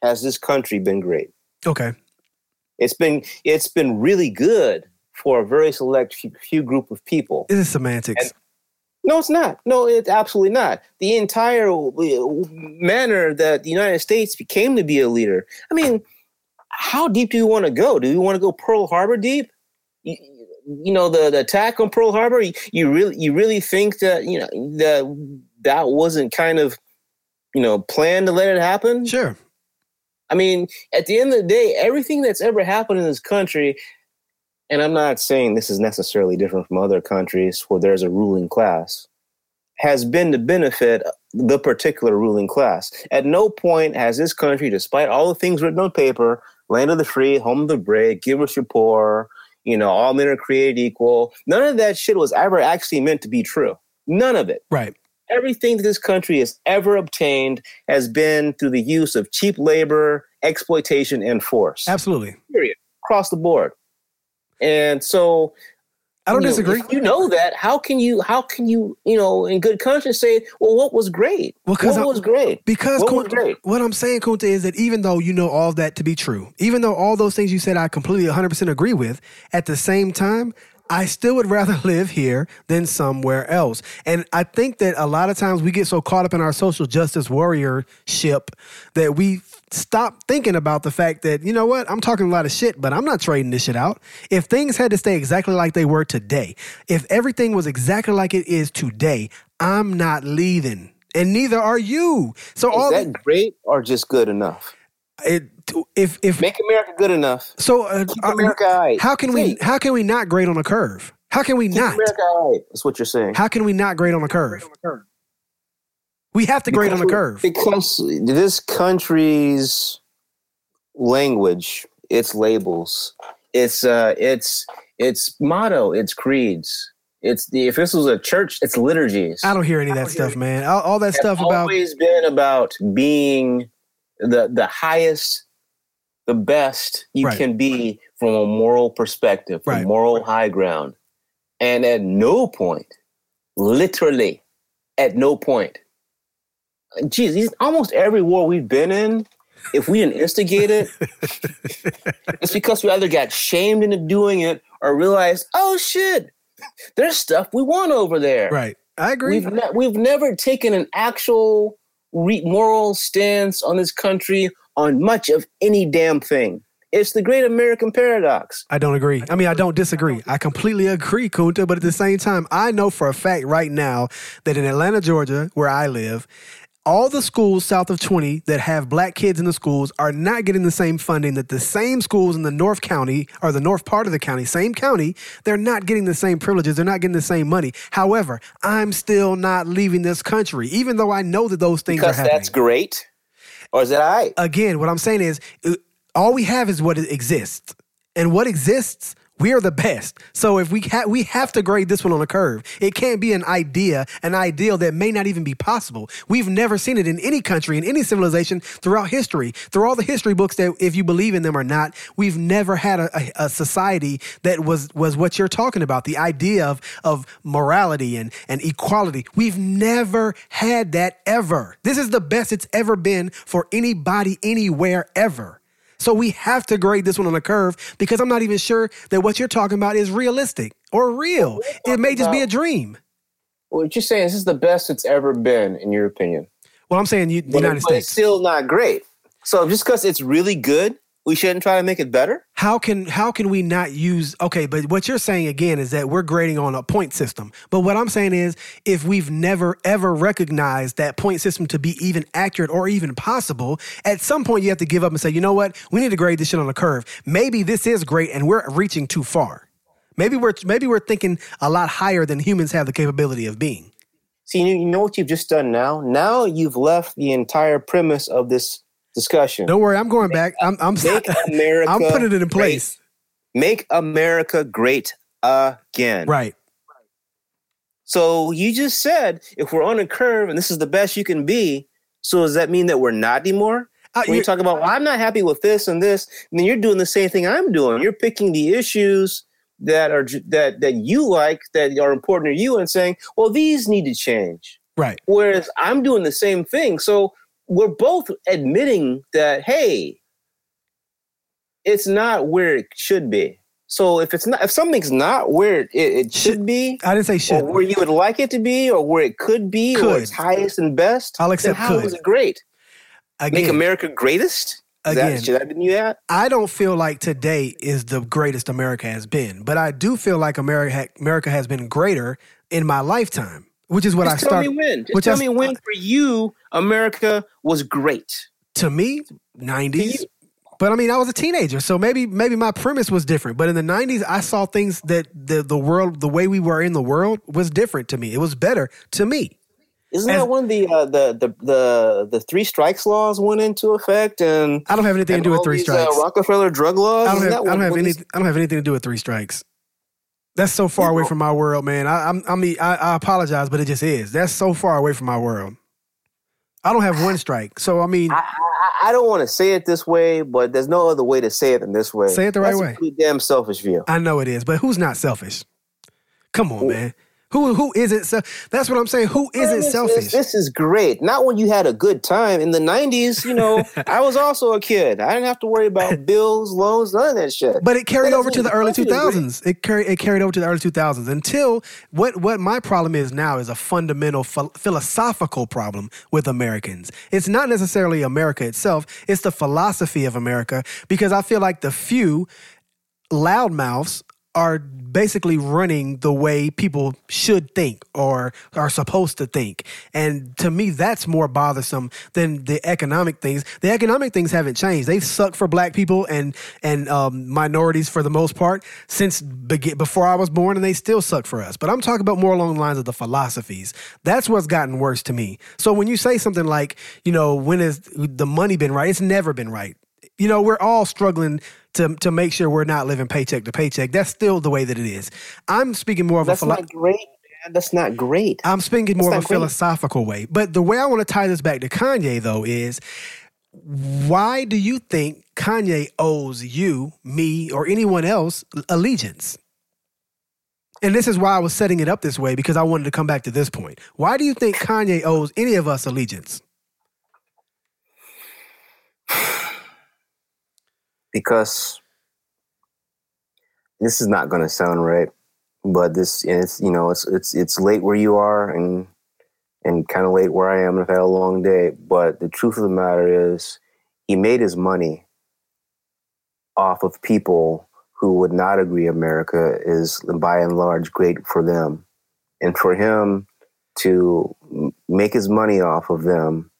has this country been great. okay. It's been it's been really good for a very select few, few group of people. This is semantics. No, it's not. No, it's absolutely not. The entire uh, manner that the United States became to be a leader. I mean, how deep do you want to go? Do you want to go Pearl Harbor deep? You, you know, the, the attack on Pearl Harbor. You, you really, you really think that you know that that wasn't kind of you know planned to let it happen? sure. I mean, at the end of the day, everything that's ever happened in this country, and I'm not saying this is necessarily different from other countries where there's a ruling class, has been to benefit the particular ruling class. At no point has this country, despite all the things written on paper, land of the free, home of the brave, give us your poor, you know, all men are created equal, none of that shit was ever actually meant to be true. None of it Right. everything that this country has ever obtained has been through the use of cheap labor, exploitation, and force. Absolutely. Period. Across the board. And so I don't you know, disagree. if you know that, how can you how can you, you know, in good conscience say, well, what was great? Well, what I- was great? Because What was Kunta- great? what I'm saying, Kunta, is that even though you know all that to be true, even though all those things you said I completely 100% agree with, at the same time, I still would rather live here than somewhere else. And I think that a lot of times we get so caught up in our social justice warriorship that we stop thinking about the fact that, you know what, I'm talking a lot of shit, but I'm not trading this shit out. If things had to stay exactly like they were today, if everything was exactly like it is today, I'm not leaving. And neither are you. So Is all that great or just good enough? It, if if Make America good enough. so, uh, Keep America aight. how can we how can we not grade on a curve? How can we Keep not? America aight. That's what you're saying. How can we not grade on a curve? We have to grade on a curve. Because this country's language, its labels, its uh, its its motto, its creeds. It's the if this was a church, it's liturgies. I don't hear any of that stuff, man. All, all that stuff about always been about being the the highest, the best you Right. can be from a moral perspective, from Right. moral high ground. And at no point, literally, at no point, geez, almost every war we've been in, if we didn't instigate it, it's because we either got shamed into doing it or realized, oh shit, there's stuff we want over there. right. I agree. We've, ne- we've never taken an actual re- moral stance on this country on much of any damn thing. It's the great American paradox. I don't agree. I mean, I don't disagree. I completely agree, Kunta. But at the same time, I know for a fact right now that in Atlanta, Georgia, where I live, all the schools south of 20 that have black kids in the schools are not getting the same funding that the same schools in the north county or the north part of the county same county they're not getting the same privileges they're not getting the same money however i'm still not leaving this country even though i know that those things because are happening that's great, or is that all right? again, what I'm saying is uh, all we have is what exists. And what exists, we are the best. So if we ha- we have to grade this one on a curve. It can't be an idea, an ideal that may not even be possible. We've never seen it in any country, in any civilization throughout history. Through all the history books that if you believe in them or not, we've never had a, a, a society that was was what you're talking about. The idea of of morality and, and equality. We've never had that ever. This is the best it's ever been for anybody anywhere ever. So we have to grade this one on a curve because I'm not even sure that what you're talking about is realistic or real. It may just be a dream. What you're saying is this is the best it's ever been, in your opinion. Well, I'm saying you, the But, United but it's still not great. So just because it's really good, we shouldn't try to make it better. How can how can we not use okay, but what you're saying again is that we're grading on a point system. But what I'm saying is if we've never ever recognized that point system to be even accurate or even possible, at some point you have to give up and say, "You know what? We need to grade this shit on a curve. Maybe this is great and we're reaching too far. Maybe we're maybe we're thinking a lot higher than humans have the capability of being." See, you you know what you've just done now? Now you've left the entire premise of this discussion. Don't worry, I'm going back. I'm I'm Make America I'm putting it in great. place. Make America great again. Right. So you just said if we're on a curve and this is the best you can be, so does that mean that we're not anymore? Uh, When you you're- talk about, well, I'm not happy with this and this, and then you're doing the same thing I'm doing. You're picking the issues that are that that you like that are important to you and saying, well, these need to change. right. Whereas I'm doing the same thing. So we're both admitting that, hey, it's not where it should be. So if it's not, if something's not where it, it should be, I didn't say or shit. where you would like it to be, or where it could be, or Could. its highest and best, I'll then accept how could. is it great? Make Again, America greatest? Is Again. that, should that be you at? I don't feel like today is the greatest America has been, but I do feel like America America has been greater in my lifetime, which is what Just I tell started. me when. Just which tell I- me when for you America was great. To me, nineties. But I mean, I was a teenager, so maybe maybe my premise was different. But in the '90s, I saw things that the the world, the way we were in the world, was different to me. It was better to me. Isn't As- that when the, uh, the the the the three strikes laws went into effect and I don't have anything to do with three these, strikes. Uh, Rockefeller drug laws. I don't have, I don't have any. these- I don't have anything to do with three strikes. That's so far away from my world, man. I, I'm, I mean, I, I apologize, but it just is. That's so far away from my world. I don't have one strike, so I mean, I, I, I don't want to say it this way, but there's no other way to say it than this way. Say it the right That's way. A pretty damn selfish view. I know it is. But who's not selfish? Come on, man. Who who is it? So that's what I'm saying. Who isn't This selfish? This is great. Not when you had a good time in the '90s. You know, I was also a kid. I didn't have to worry about bills, loans, none of that shit. But it carried That over to the early mean the 2000s. It carried it carried over to the early 2000s until what what my problem is now is a fundamental ph- philosophical problem with Americans. It's not necessarily America itself. It's the philosophy of America because I feel like the few loudmouths are basically running the way people should think or are supposed to think. And to me, that's more bothersome than the economic things. The economic things haven't changed. They've sucked for black people and and um, minorities for the most part since begi- before I was born, and they still suck for us. But I'm talking about more along the lines of the philosophies. That's what's gotten worse to me. So when you say something like, you know, when has the money been right? It's never been right you know we're all struggling to to make sure we're not living paycheck to paycheck that's still the way that it is i'm speaking more of That's a philo- not great, man. That's not great. i'm speaking more of a great. philosophical way but the way i want to tie this back to kanye though is why do you think kanye owes you me or anyone else allegiance and this is why i was setting it up this way because i wanted to come back to this point why do you think kanye owes any of us allegiance because this is not going to sound right, but this it's you know it's it's it's late where you are and and kind of late where I am. and I've had a long day, but the truth of the matter is, he made his money off of people who would not agree America is by and large great for them, and for him to make his money off of them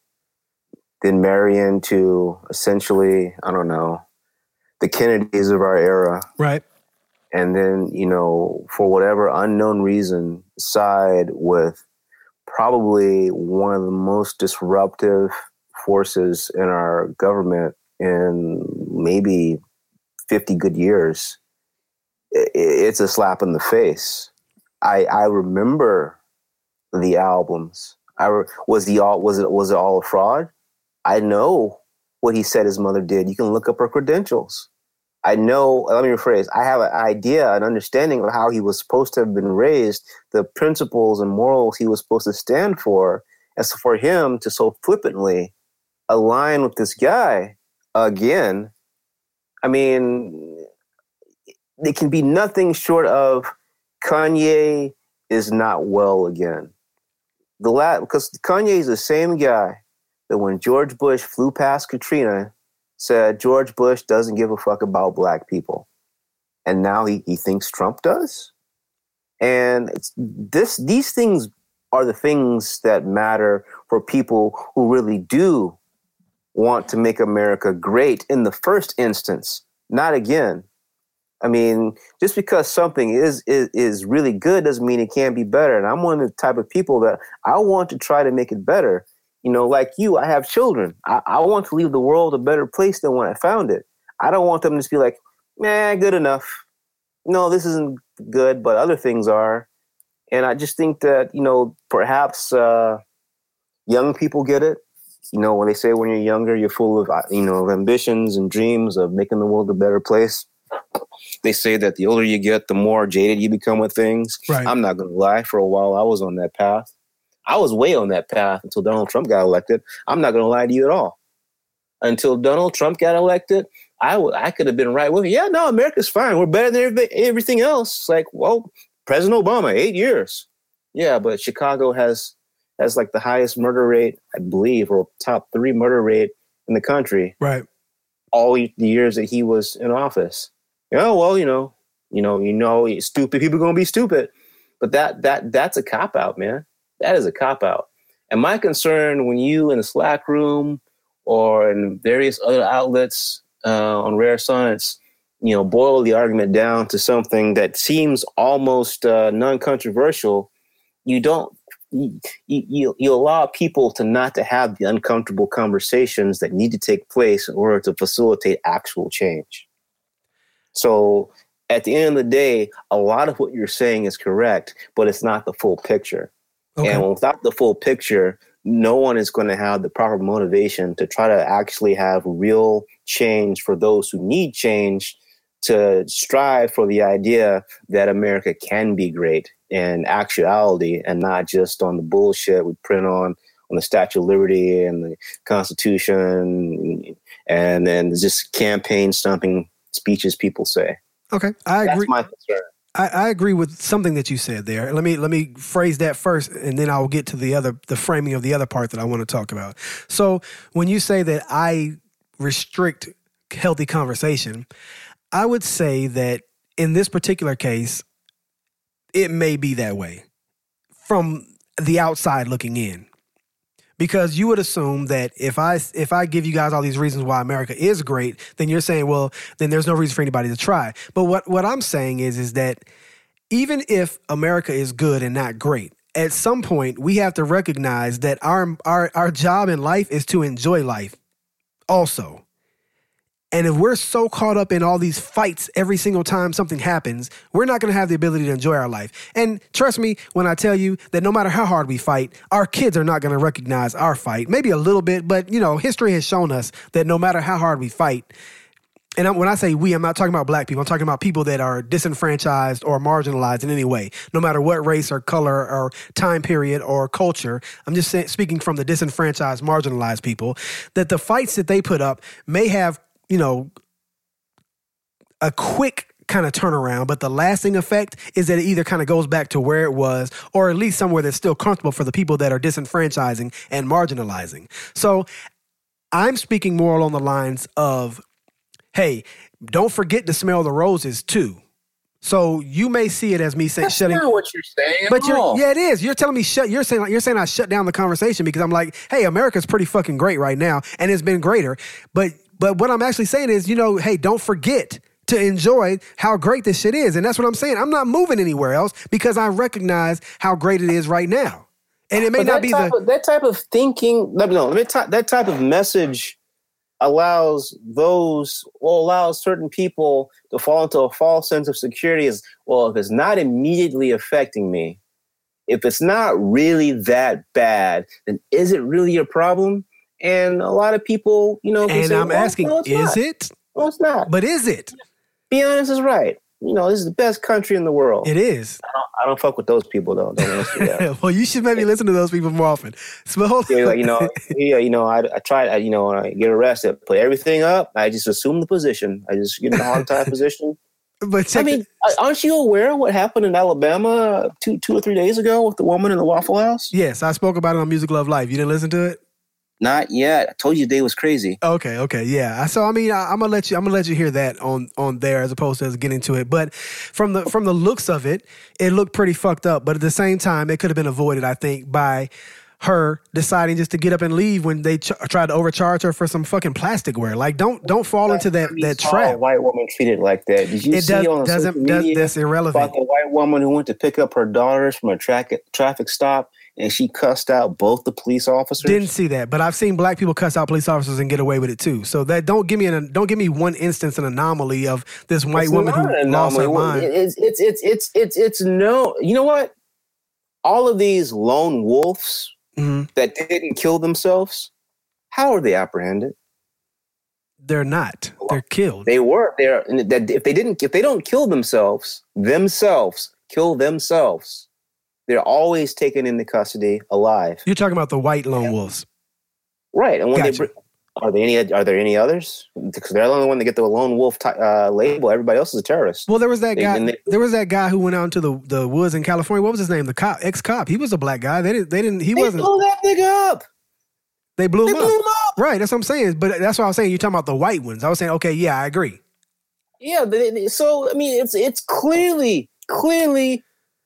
then marry into essentially, I don't know, the Kennedys of our era. Right. And then, you know, for whatever unknown reason, side with probably one of the most disruptive forces in our government in maybe 50 good years. It's a slap in the face. I, I remember the albums. I re- was the all was it was it all a fraud? I know what he said his mother did. You can look up her credentials. I know, let me rephrase, I have an idea, an understanding of how he was supposed to have been raised, the principles and morals he was supposed to stand for. As for him to so flippantly align with this guy again, I mean, it can be nothing short of Kanye is not well again. The la- because Kanye is the same guy that when George Bush flew past Katrina said George Bush doesn't give a fuck about black people. And now he, he thinks Trump does. And it's this these things are the things that matter for people who really do want to make America great in the first instance, not again. I mean, just because something is, is is really good doesn't mean it can't be better. And I'm one of the type of people that I want to try to make it better you know, like you, I have children. I, I want to leave the world a better place than when I found it. I don't want them to just be like, nah, good enough. No, this isn't good, but other things are. And I just think that, you know, perhaps uh, young people get it. You know, when they say when you're younger, you're full of, uh, you know, of ambitions and dreams of making the world a better place. They say that the older you get, the more jaded you become with things. Right. I'm not going to lie. For a while, I was on that path. I was way on that path until Donald Trump got elected. I'm not going to lie to you at all. Until Donald Trump got elected, I, w- I could have been right with you. Yeah, no, America's fine. We're better than everything else. It's like, well, President Obama, eight years. Yeah, but Chicago has has like the highest murder rate, I believe, or top three murder rate in the country. Right. All the years that he was in office. Yeah, well, you know, you know, you know, stupid people gonna be stupid. But that that that's a cop out, man. That is a cop out. And my concern when you in the Slack room or in various other outlets uh, on Rare Science, you know, boil the argument down to something that seems almost uh, non-controversial, you don't you, you, you allow people to not to have the uncomfortable conversations that need to take place in order to facilitate actual change. So at the end of the day, a lot of what you're saying is correct, but it's not the full picture. Okay. And without the full picture, no one is going to have the proper motivation to try to actually have real change for those who need change to strive for the idea that America can be great in actuality and not just on the bullshit we print on on the Statue of Liberty and the Constitution and then just campaign stumping speeches people say. Okay, I agree. That's my concern. I, I, agree with something that you said there. Let me let me phrase that first, and then I'll get to the other the framing of the other part that I want to talk about. So when you say that I restrict healthy conversation, I would say that in this particular case, it may be that way from the outside looking in because you would assume that if I if I give you guys all these reasons why America is great, then you're saying, well, then there's no reason for anybody to try. But what what I'm saying is is that even if America is good and not great, at some point we have to recognize that our our our job in life is to enjoy life also. And if we're so caught up in all these fights every single time something happens, we're not going to have the ability to enjoy our life. And trust me when I tell you that no matter how hard we fight, our kids are not going to recognize our fight. Maybe a little bit, but you know, history has shown us that no matter how hard we fight, and when I say we, I'm not talking about black people. I'm talking about people that are disenfranchised or marginalized in any way, no matter what race or color or time period or culture. I'm just saying, speaking from the disenfranchised, marginalized people, that the fights that they put up may have you know, a quick kind of turnaround, but the lasting effect is that it either kind of goes back to where it was or at least somewhere that's still comfortable for the people that are disenfranchising and marginalizing. So I'm speaking more along the lines of hey, don't forget to smell the roses too. So you may see it as me saying That's shutting. not what you're saying. But you're, all. yeah, it is. You're telling me shut. You're saying you're saying I shut down the conversation because I'm like, hey, America's pretty fucking great right now, and it's been greater. But but what I'm actually saying is, you know, hey, don't forget to enjoy how great this shit is, and that's what I'm saying. I'm not moving anywhere else because I recognize how great it is right now, and it may not be the. of, that type of thinking. No, no, that ty- that type of message allows those well allows certain people to fall into a false sense of security. As well, if it's not immediately affecting me, if it's not really that bad, then is it really a problem? And a lot of people, you know, and say, I'm "Well, asking, no, is not. it? No, it's not. But is it? Be honest is right. You know, this is the best country in the world. It is. I, don't, I don't fuck with those people though. Don't answer that. well, you should maybe listen to those people more often. So, hold Yeah, like, you know, yeah, you know, I, I try, I, you know, when I get arrested, put everything up. I just assume the position. I just get in the hog tie position. but I mean, aren't you aware of what happened in Alabama two, two or three days ago with the woman in the Waffle House? yes, I spoke about it on Music Love Life. You didn't listen to it? Not yet. I told you the day was crazy. Okay, okay, yeah. So I mean, I, I'm gonna let you. I'm gonna let you hear that on on there as opposed to us getting to it. But from the from the looks of it, it looked pretty fucked up. But at the same time, it could have been avoided, I think, by her deciding just to get up and leave when they ch- tried to overcharge her for some fucking plasticware. Like, don't don't fall into that We that saw A trap. white woman treated like that. Did you It see does on doesn't social does, media that's irrelevant. about the white woman who went to pick up her daughters from a track, traffic stop and she cussed out both the police officers? Didn't see that, but I've seen black people cuss out police officers and get away with it too. So that don't give me an don't give me one instance an anomaly of this white It's woman who lost her mind. It's it's it's it's it's it's no. You know what? All of these lone wolves Mhm. that didn't kill themselves, how are they apprehended? They're not. They're killed. They were That if they didn't, if they don't kill themselves, themselves kill themselves, they're always taken into custody alive. You're talking about the white lone wolves. Right. And when Gotcha. they are there any are there any others? Because they're the only one that get the lone wolf ty- uh, label. Everybody else is a terrorist. Well, there was that They- guy. they- there was that guy who went out into the, the woods in California. What was his name? The cop, ex cop. He was a black guy. They didn't. They didn't. He They wasn't. blew that nigga up. They blew They him blew up. him up. Right. That's what I'm saying. But that's what I was saying. You're talking about the white ones. I was saying, okay, yeah, I agree. Yeah, so I mean, it's it's clearly clearly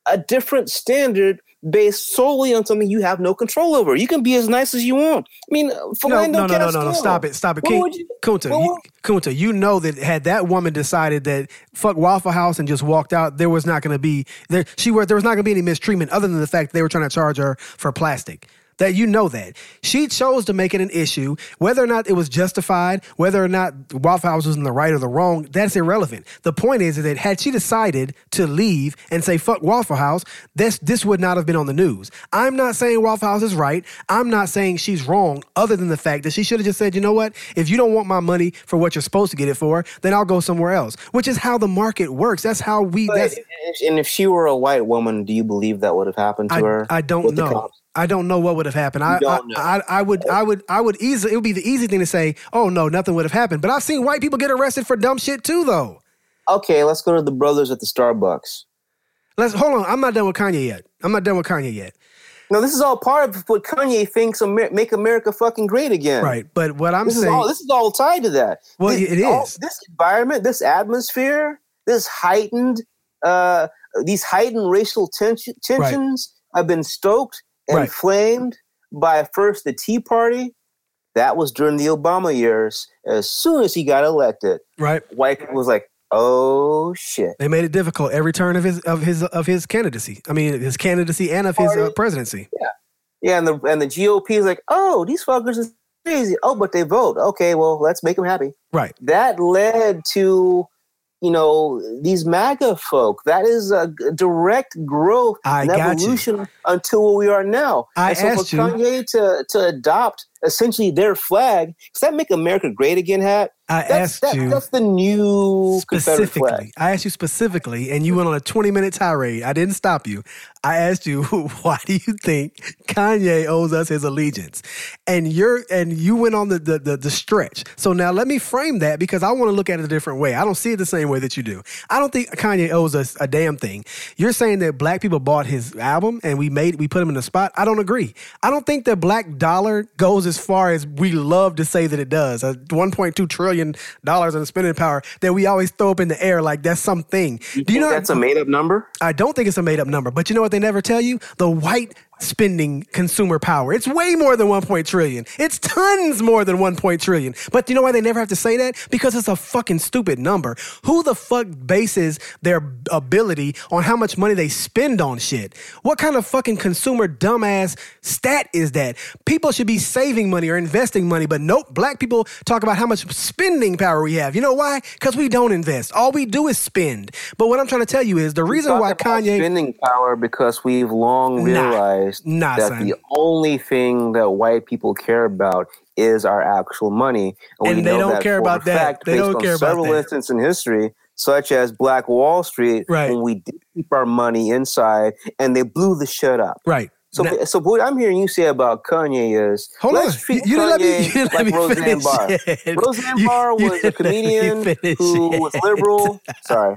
a different standard based solely on something you have no control over. You can be as nice as you want. I mean, uh, No, Philando no, no, no, no, no. Castile. Stop it. Stop it. King, you- Kunta, you, Kunta, you know that had that woman decided that fuck Waffle House and just walked out, there was not going to be there. She was there was not going to be any mistreatment other than the fact they were trying to charge her for plastic. That you know that she chose to make it an issue, whether or not it was justified, whether or not Waffle House was in the right or the wrong. That's irrelevant. The point is that had she decided to leave and say fuck Waffle House, this this would not have been on the news. I'm not saying Waffle House is right. I'm not saying she's wrong. Other than the fact that she should have just said, you know what? If you don't want my money for what you're supposed to get it for, then I'll go somewhere else. Which is how the market works. That's how we. But That's and if she were a white woman, do you believe that would have happened to I, her? I don't know. I don't know what would have happened. I, don't know. I, I, I would, I would, I would easily. It would be the easy thing to say, "Oh no, nothing would have happened." But I've seen white people get arrested for dumb shit too, though. Okay, let's go to the brothers at the Starbucks. Let's hold on. I'm not done with Kanye yet. I'm not done with Kanye yet. No, this is all part of what Kanye thinks Amer- make America fucking great again. Right. But what I'm This is saying, all. This is all tied to that. Well, This- it all- this environment, this atmosphere, this heightened, uh, these heightened racial tension, tensions have been stoked Right. flamed by first the Tea Party. That was during the Obama years. As soon as he got elected, right? white people was like, "Oh shit." They made it difficult every turn of his of his of his candidacy. I mean, his candidacy and of his uh, presidency. Yeah, and the and the GOP is like, "Oh, these fuckers is crazy. Oh, but they vote. Okay, well, let's make them happy." Right. that led to you know these MAGA folk. That is a direct growth I and evolution until where we are now. I and so asked for you- Kanye to to adopt essentially their flag, does that make America great again? Hat I that's asked that, you that's the new specifically. I asked you specifically, and you went on a 20 minute tirade. I didn't stop you. I asked you, why do you think Kanye owes us his allegiance? And you're and you went on the the, the, the stretch. So now let me frame that because I want to look at it a different way. I don't see it the same way that you do. I don't think Kanye owes us a damn thing. You're saying that black people bought his album and we made we put him in the spot. I don't agree. I don't think that Black Dollar goes as far as we love to say that it does. Uh, a 1.2 trillion dollars in spending power that we always throw up in the air like that's something. You Do you know that's a made up number? I don't think it's a made up number, but you know what they never tell you? The white spending consumer power. It's way more than 1 trillion. It's tons more than 1 trillion. But you know why they never have to say that? Because it's a fucking stupid number. Who the fuck bases their ability on how much money they spend on shit? What kind of fucking consumer dumbass stat is that? People should be saving money or investing money, but nope, black people talk about how much spending power we have. You know why? Because we don't invest. All we do is spend. But what I'm trying to tell you is the reason why Kanye spending power because we've long realized Nah, that son. the only thing that white people care about is our actual money, And we they don't that care about that. They don't care about several instances in history, such as Black Wall Street, Right. when we did keep our money inside and they blew the shit up. Right. So, Now- so what I'm hearing you say about Kanye is Hold let's on. treat You didn't let me- Kanye you didn't let like me Roseanne Barr. it. Roseanne You- Barr you was a didn't let me comedian who was liberal. Sorry.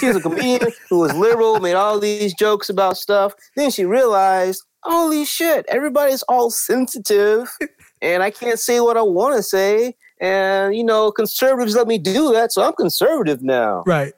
She was a comedian who was liberal, made all these jokes about stuff. Then she realized, holy shit, everybody's all sensitive and I can't say what I want to say. And, you know, conservatives let me do that, so I'm conservative now. Right.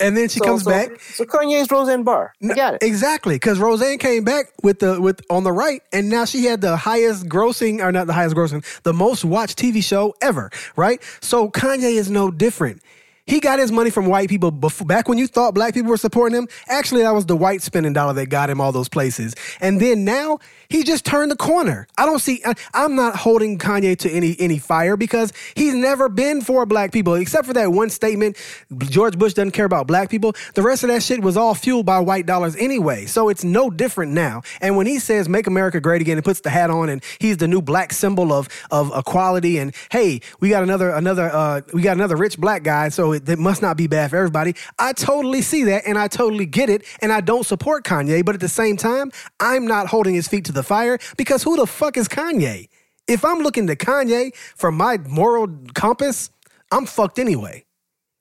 And then she So- comes so- back. So Kanye's Roseanne Barr. I got it. Exactly, because Roseanne came back with the with on the right, and now she had the highest grossing, or not the highest grossing, the most watched TV show ever. Right. So Kanye is no different. He got his money from white people before, back when you thought black people were supporting him. Actually, that was the white spending dollar that got him all those places. And then now he just turned the corner. I don't see. I, I'm not holding Kanye to any any fire because he's never been for black people, except for that one statement. George Bush doesn't care about black people. The rest of that shit was all fueled by white dollars anyway. So it's no different now. And when he says "Make America Great Again" and puts the hat on, and he's the new black symbol of of equality, and hey, we got another another uh, we got another rich black guy, so it, it must not be bad for everybody. I totally see that, and I totally get it, and I don't support Kanye, but at the same time, I'm not holding his feet to the fire because who the fuck is Kanye? If I'm looking to Kanye for my moral compass, I'm fucked anyway.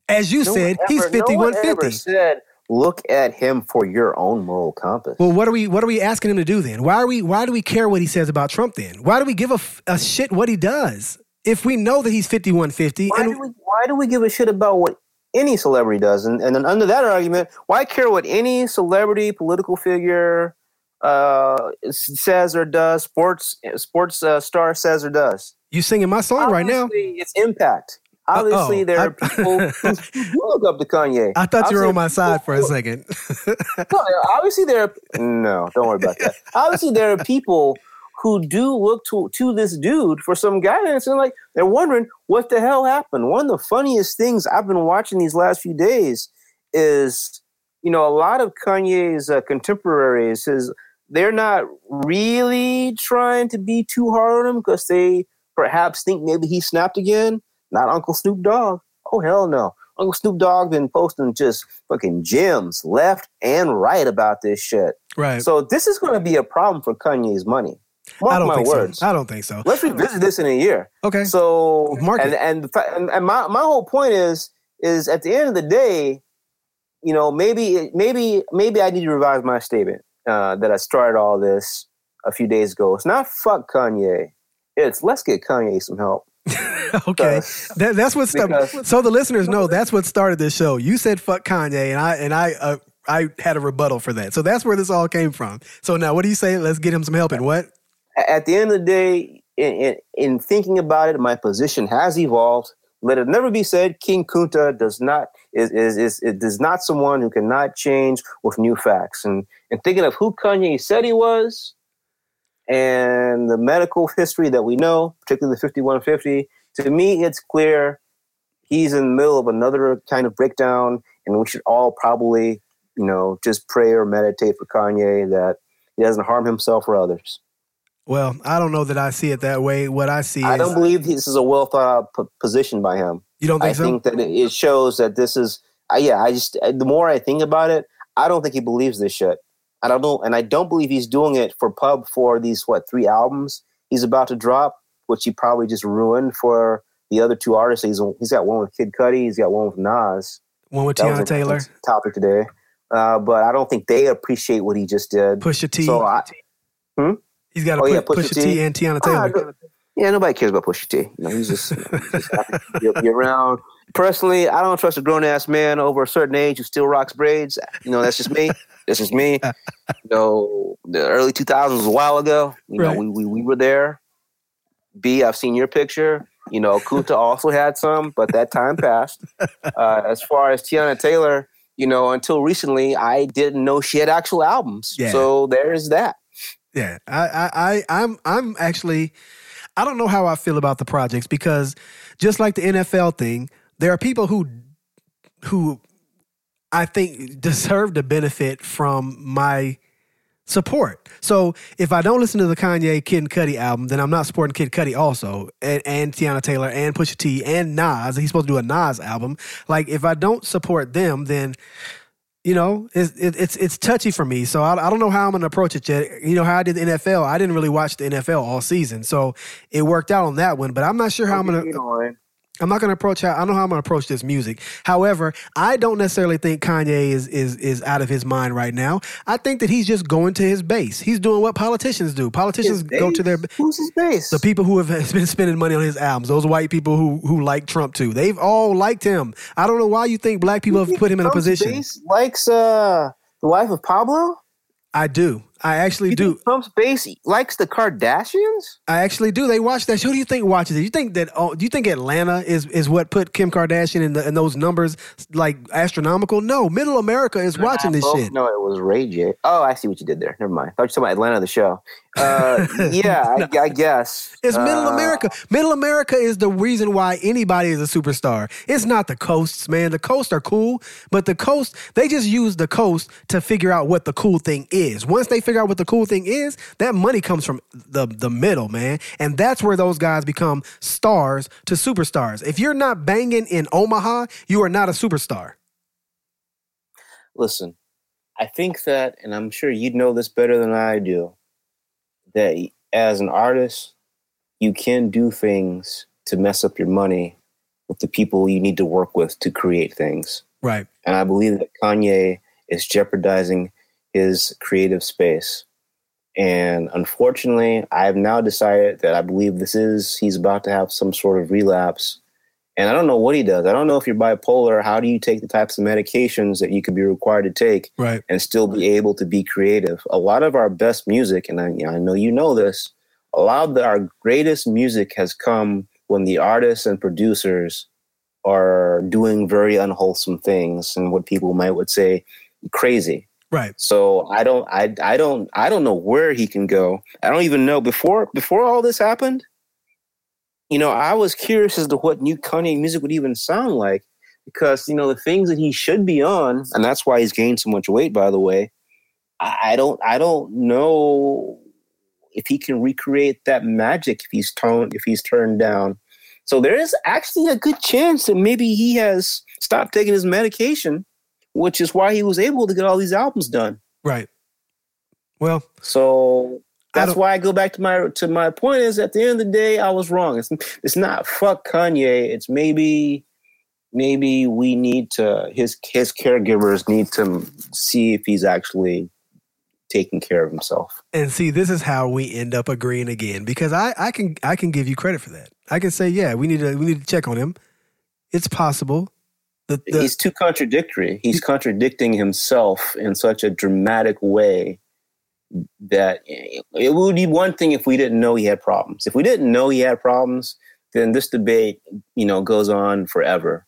As you No said, he's ever- no 5150. said, look at him for your own moral compass. Well, what are we what are we asking him to do then? Why are we why do we care what he says about Trump then? Why do we give a shit what he does? If we know that he's 5150 why, and do we, why do we give a shit about what any celebrity does? And, and then under that argument, why care what any celebrity, political figure uh, says or does, sports sports uh, star says or does? you singing my song right now? It's impact. Obviously, oh, there I- are people who, look up to Kanye. I thought you were on my side for a second. No, obviously there are no, don't worry about that. Obviously there are people who do look to to this dude for some guidance and like they're wondering what the hell happened. One of the funniest things I've been watching these last few days is you know a lot of Kanye's uh, contemporaries his they're not really trying to be too hard on him because they perhaps think maybe he snapped again. Not Uncle Snoop Dogg. Oh hell no. Uncle Snoop Dogg been posting just fucking gems left and right about this shit. right. So this is going to be a problem for Kanye's money. I don't my think words. so. I don't think so. Let's revisit this in a year. Okay. So Mark and and, and and my my whole point is is at the end of the day, you know, maybe maybe maybe I need to revise my statement uh, that I started all this a few days ago. It's not fuck Kanye. It's let's get Kanye some help. okay. That, that's what started. So the listeners know that's what started this show. You said fuck Kanye, and I and I uh, I had a rebuttal for that. So that's where this all came from. So now, what do you say? Let's get him some help. And what? At the end of the day, in, in, in thinking about it, my position has evolved. Let it never be said, King Kunta does not is is is, is not someone who cannot change with new facts. And and thinking of who Kanye said he was, and the medical history that we know, particularly the fifty one fifty, to me it's clear he's in the middle of another kind of breakdown, and we should all probably, you know, just pray or meditate for Kanye that he doesn't harm himself or others. Well, I don't know that I see it that way. What I see I is don't believe this is a well thought out p- position by him. you don't think so? I so. think that it- shows that this is. Uh, yeah, I just the more I think about it, I don't think he believes this shit. I don't know, and I don't believe he's doing it for pub for these what three albums he's about to drop, which he probably just ruined for the other two artists. He's he's got one with Kid Cudi, he's got one with Nas. One with Teyana Taylor, topic today, uh, but I don't think they appreciate what he just did. Pusha T. So I, He's got to Oh, put yeah, Pusha, Pusha T. T. and Teyana Ah, Taylor. Yeah, nobody cares about Pusha T. You know, he's just, you know, he's just happy to be around. Personally, I don't trust a grown ass man over a certain age who still rocks braids. You know, that's just me. That's just me. You know, the early 2000s was a while ago. You know, we, we, we were there. B, I've seen your picture. You know, Kunta also had some, but that time passed. Uh, as far as Teyana Taylor, you know, until recently, I didn't know she had actual albums. Yeah. So there's that. Yeah, I, I, I, I'm, I'm actually, I don't know how I feel about the projects because just like the NFL thing, there are people who, who, I think deserve to benefit from my support. So if I don't listen to the Kanye Kid and Cudi album, then I'm not supporting Kid Cudi also, and, and Teyana Taylor and Pusha T and Nas. He's supposed to do a Nas album. Like if I don't support them, then you know, it's it's it's touchy for me. So I, I don't know how I'm to approach it yet. You know how I did the NFL. I didn't really watch the NFL all season, so it worked out on that one. But I'm not sure how I'm know, I'm not going to approach. How, I don't know how I'm going to approach this music. However, I don't necessarily think Kanye is is is out of his mind right now. I think that he's just going to his base. He's doing what politicians do. Politicians go to their base? Who's his base? the people who have been spending money on his albums. Those white people who who like Trump too. They've all liked him. I don't know why you think black people have put him in a position. base likes uh the Life of Pablo. I do. I actually You do. Trump's base likes the Kardashians. I actually do. They watch that. show. Who do you think watches it? You think that? Oh, do you think Atlanta is is what put Kim Kardashian in, the, in those numbers like astronomical? No, Middle America is watching this shit. No, it was Ray J. Oh, I see what you did there. Never mind. I thought you were talking about Atlanta, the show. Uh, yeah, I, I guess It's Middle Uh, America. Middle America is the reason why anybody is a superstar. It's not the coasts, man. The coasts are cool, but the coast, they just use the coast to figure out what the cool thing is. Once they figure out what the cool thing is, that money comes from the, the middle, man. And that's where those guys become stars to superstars. If you're not banging in Omaha, you are not a superstar. Listen, I think that, and I'm sure you'd know this better than I do, that as an artist, you can do things to mess up your money with the people you need to work with to create things. Right. And I believe that Kanye is jeopardizing his creative space. And unfortunately, I've now decided that I believe this is, he's about to have some sort of relapse. And I don't know what he does. I don't know if you're bipolar. How do you take the types of medications that you could be required to take Right. and still be able to be creative? A lot of our best music, and I, I know you know this, a lot of the, our greatest music has come when the artists and producers are doing very unwholesome things and what people might would say crazy. Right. So I don't I I don't I don't know where he can go. I don't even know before before all this happened. You know, I was curious as to what new Kanye music would even sound like because you know the things that he should be on, and that's why he's gained so much weight. By the way, I, I don't I don't know if he can recreate that magic if he's toned if he's turned down. So there is actually a good chance that maybe he has stopped taking his medication, which is why he was able to get all these albums done. Right. Well, So that's don't- why I go back to my to my point is at the end of the day I was wrong. It's it's not fuck Kanye. It's maybe maybe we need to his his caregivers need to see if he's actually taking care of himself. And see, this is how we end up agreeing again because I, I can I can give you credit for that. I can say, yeah, we need to we need to check on him. It's possible. The, the, he's too contradictory. He's contradicting himself in such a dramatic way that it would be one thing if we didn't know he had problems. If we didn't know he had problems, then this debate, you know, goes on forever.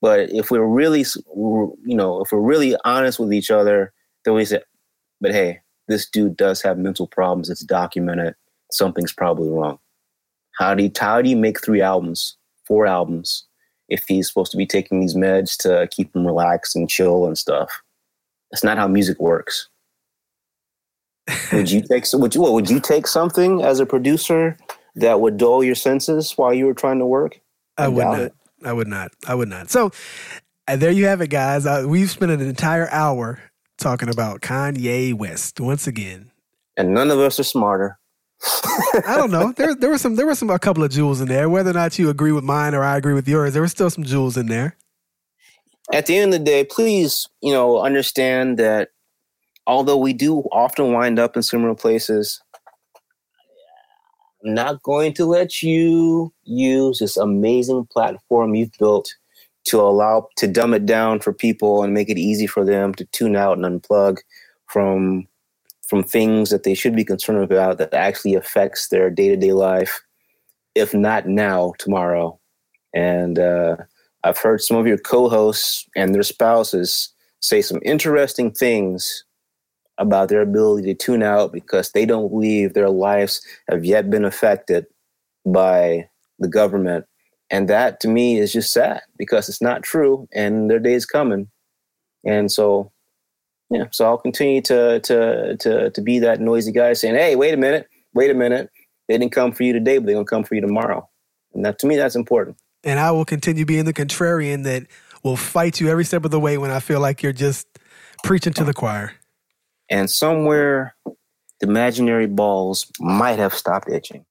But if we're really, you know, if we're really honest with each other, then we say, "But hey, this dude does have mental problems. It's documented. Something's probably wrong." How do you, how do you make three albums, four albums, if he's supposed to be taking these meds to keep him relaxed and chill and stuff. That's not how music works. Would you take? Would you? What, would you take something as a producer that would dull your senses while you were trying to work? I I would not. it. I would not. I would not. So uh, there you have it, guys. Uh, we've spent an entire hour talking about Kanye West once again. And none of us are smarter. I don't know. There, there were some. There were some. A couple of jewels in there. Whether or not you agree with mine or I agree with yours, there were still some jewels in there. At the end of the day, please, you know, understand that although we do often wind up in similar places, I'm not going to let you use this amazing platform you've built to allow to dumb it down for people and make it easy for them to tune out and unplug from from things that they should be concerned about that actually affects their day-to-day life if not now tomorrow. And uh, i've heard some of your co-hosts and their spouses say some interesting things about their ability to tune out because they don't believe their lives have yet been affected by the government. And that to me is just sad because it's not true and their day is coming. And so, yeah, so I'll continue to, to, to, to be that noisy guy saying, hey, wait a minute, wait a minute. They didn't come for you today, but they're going to come for you tomorrow. And that to me, that's important. And I will continue being the contrarian that will fight you every step of the way when I feel like you're just preaching to the choir and somewhere the imaginary balls might have stopped itching.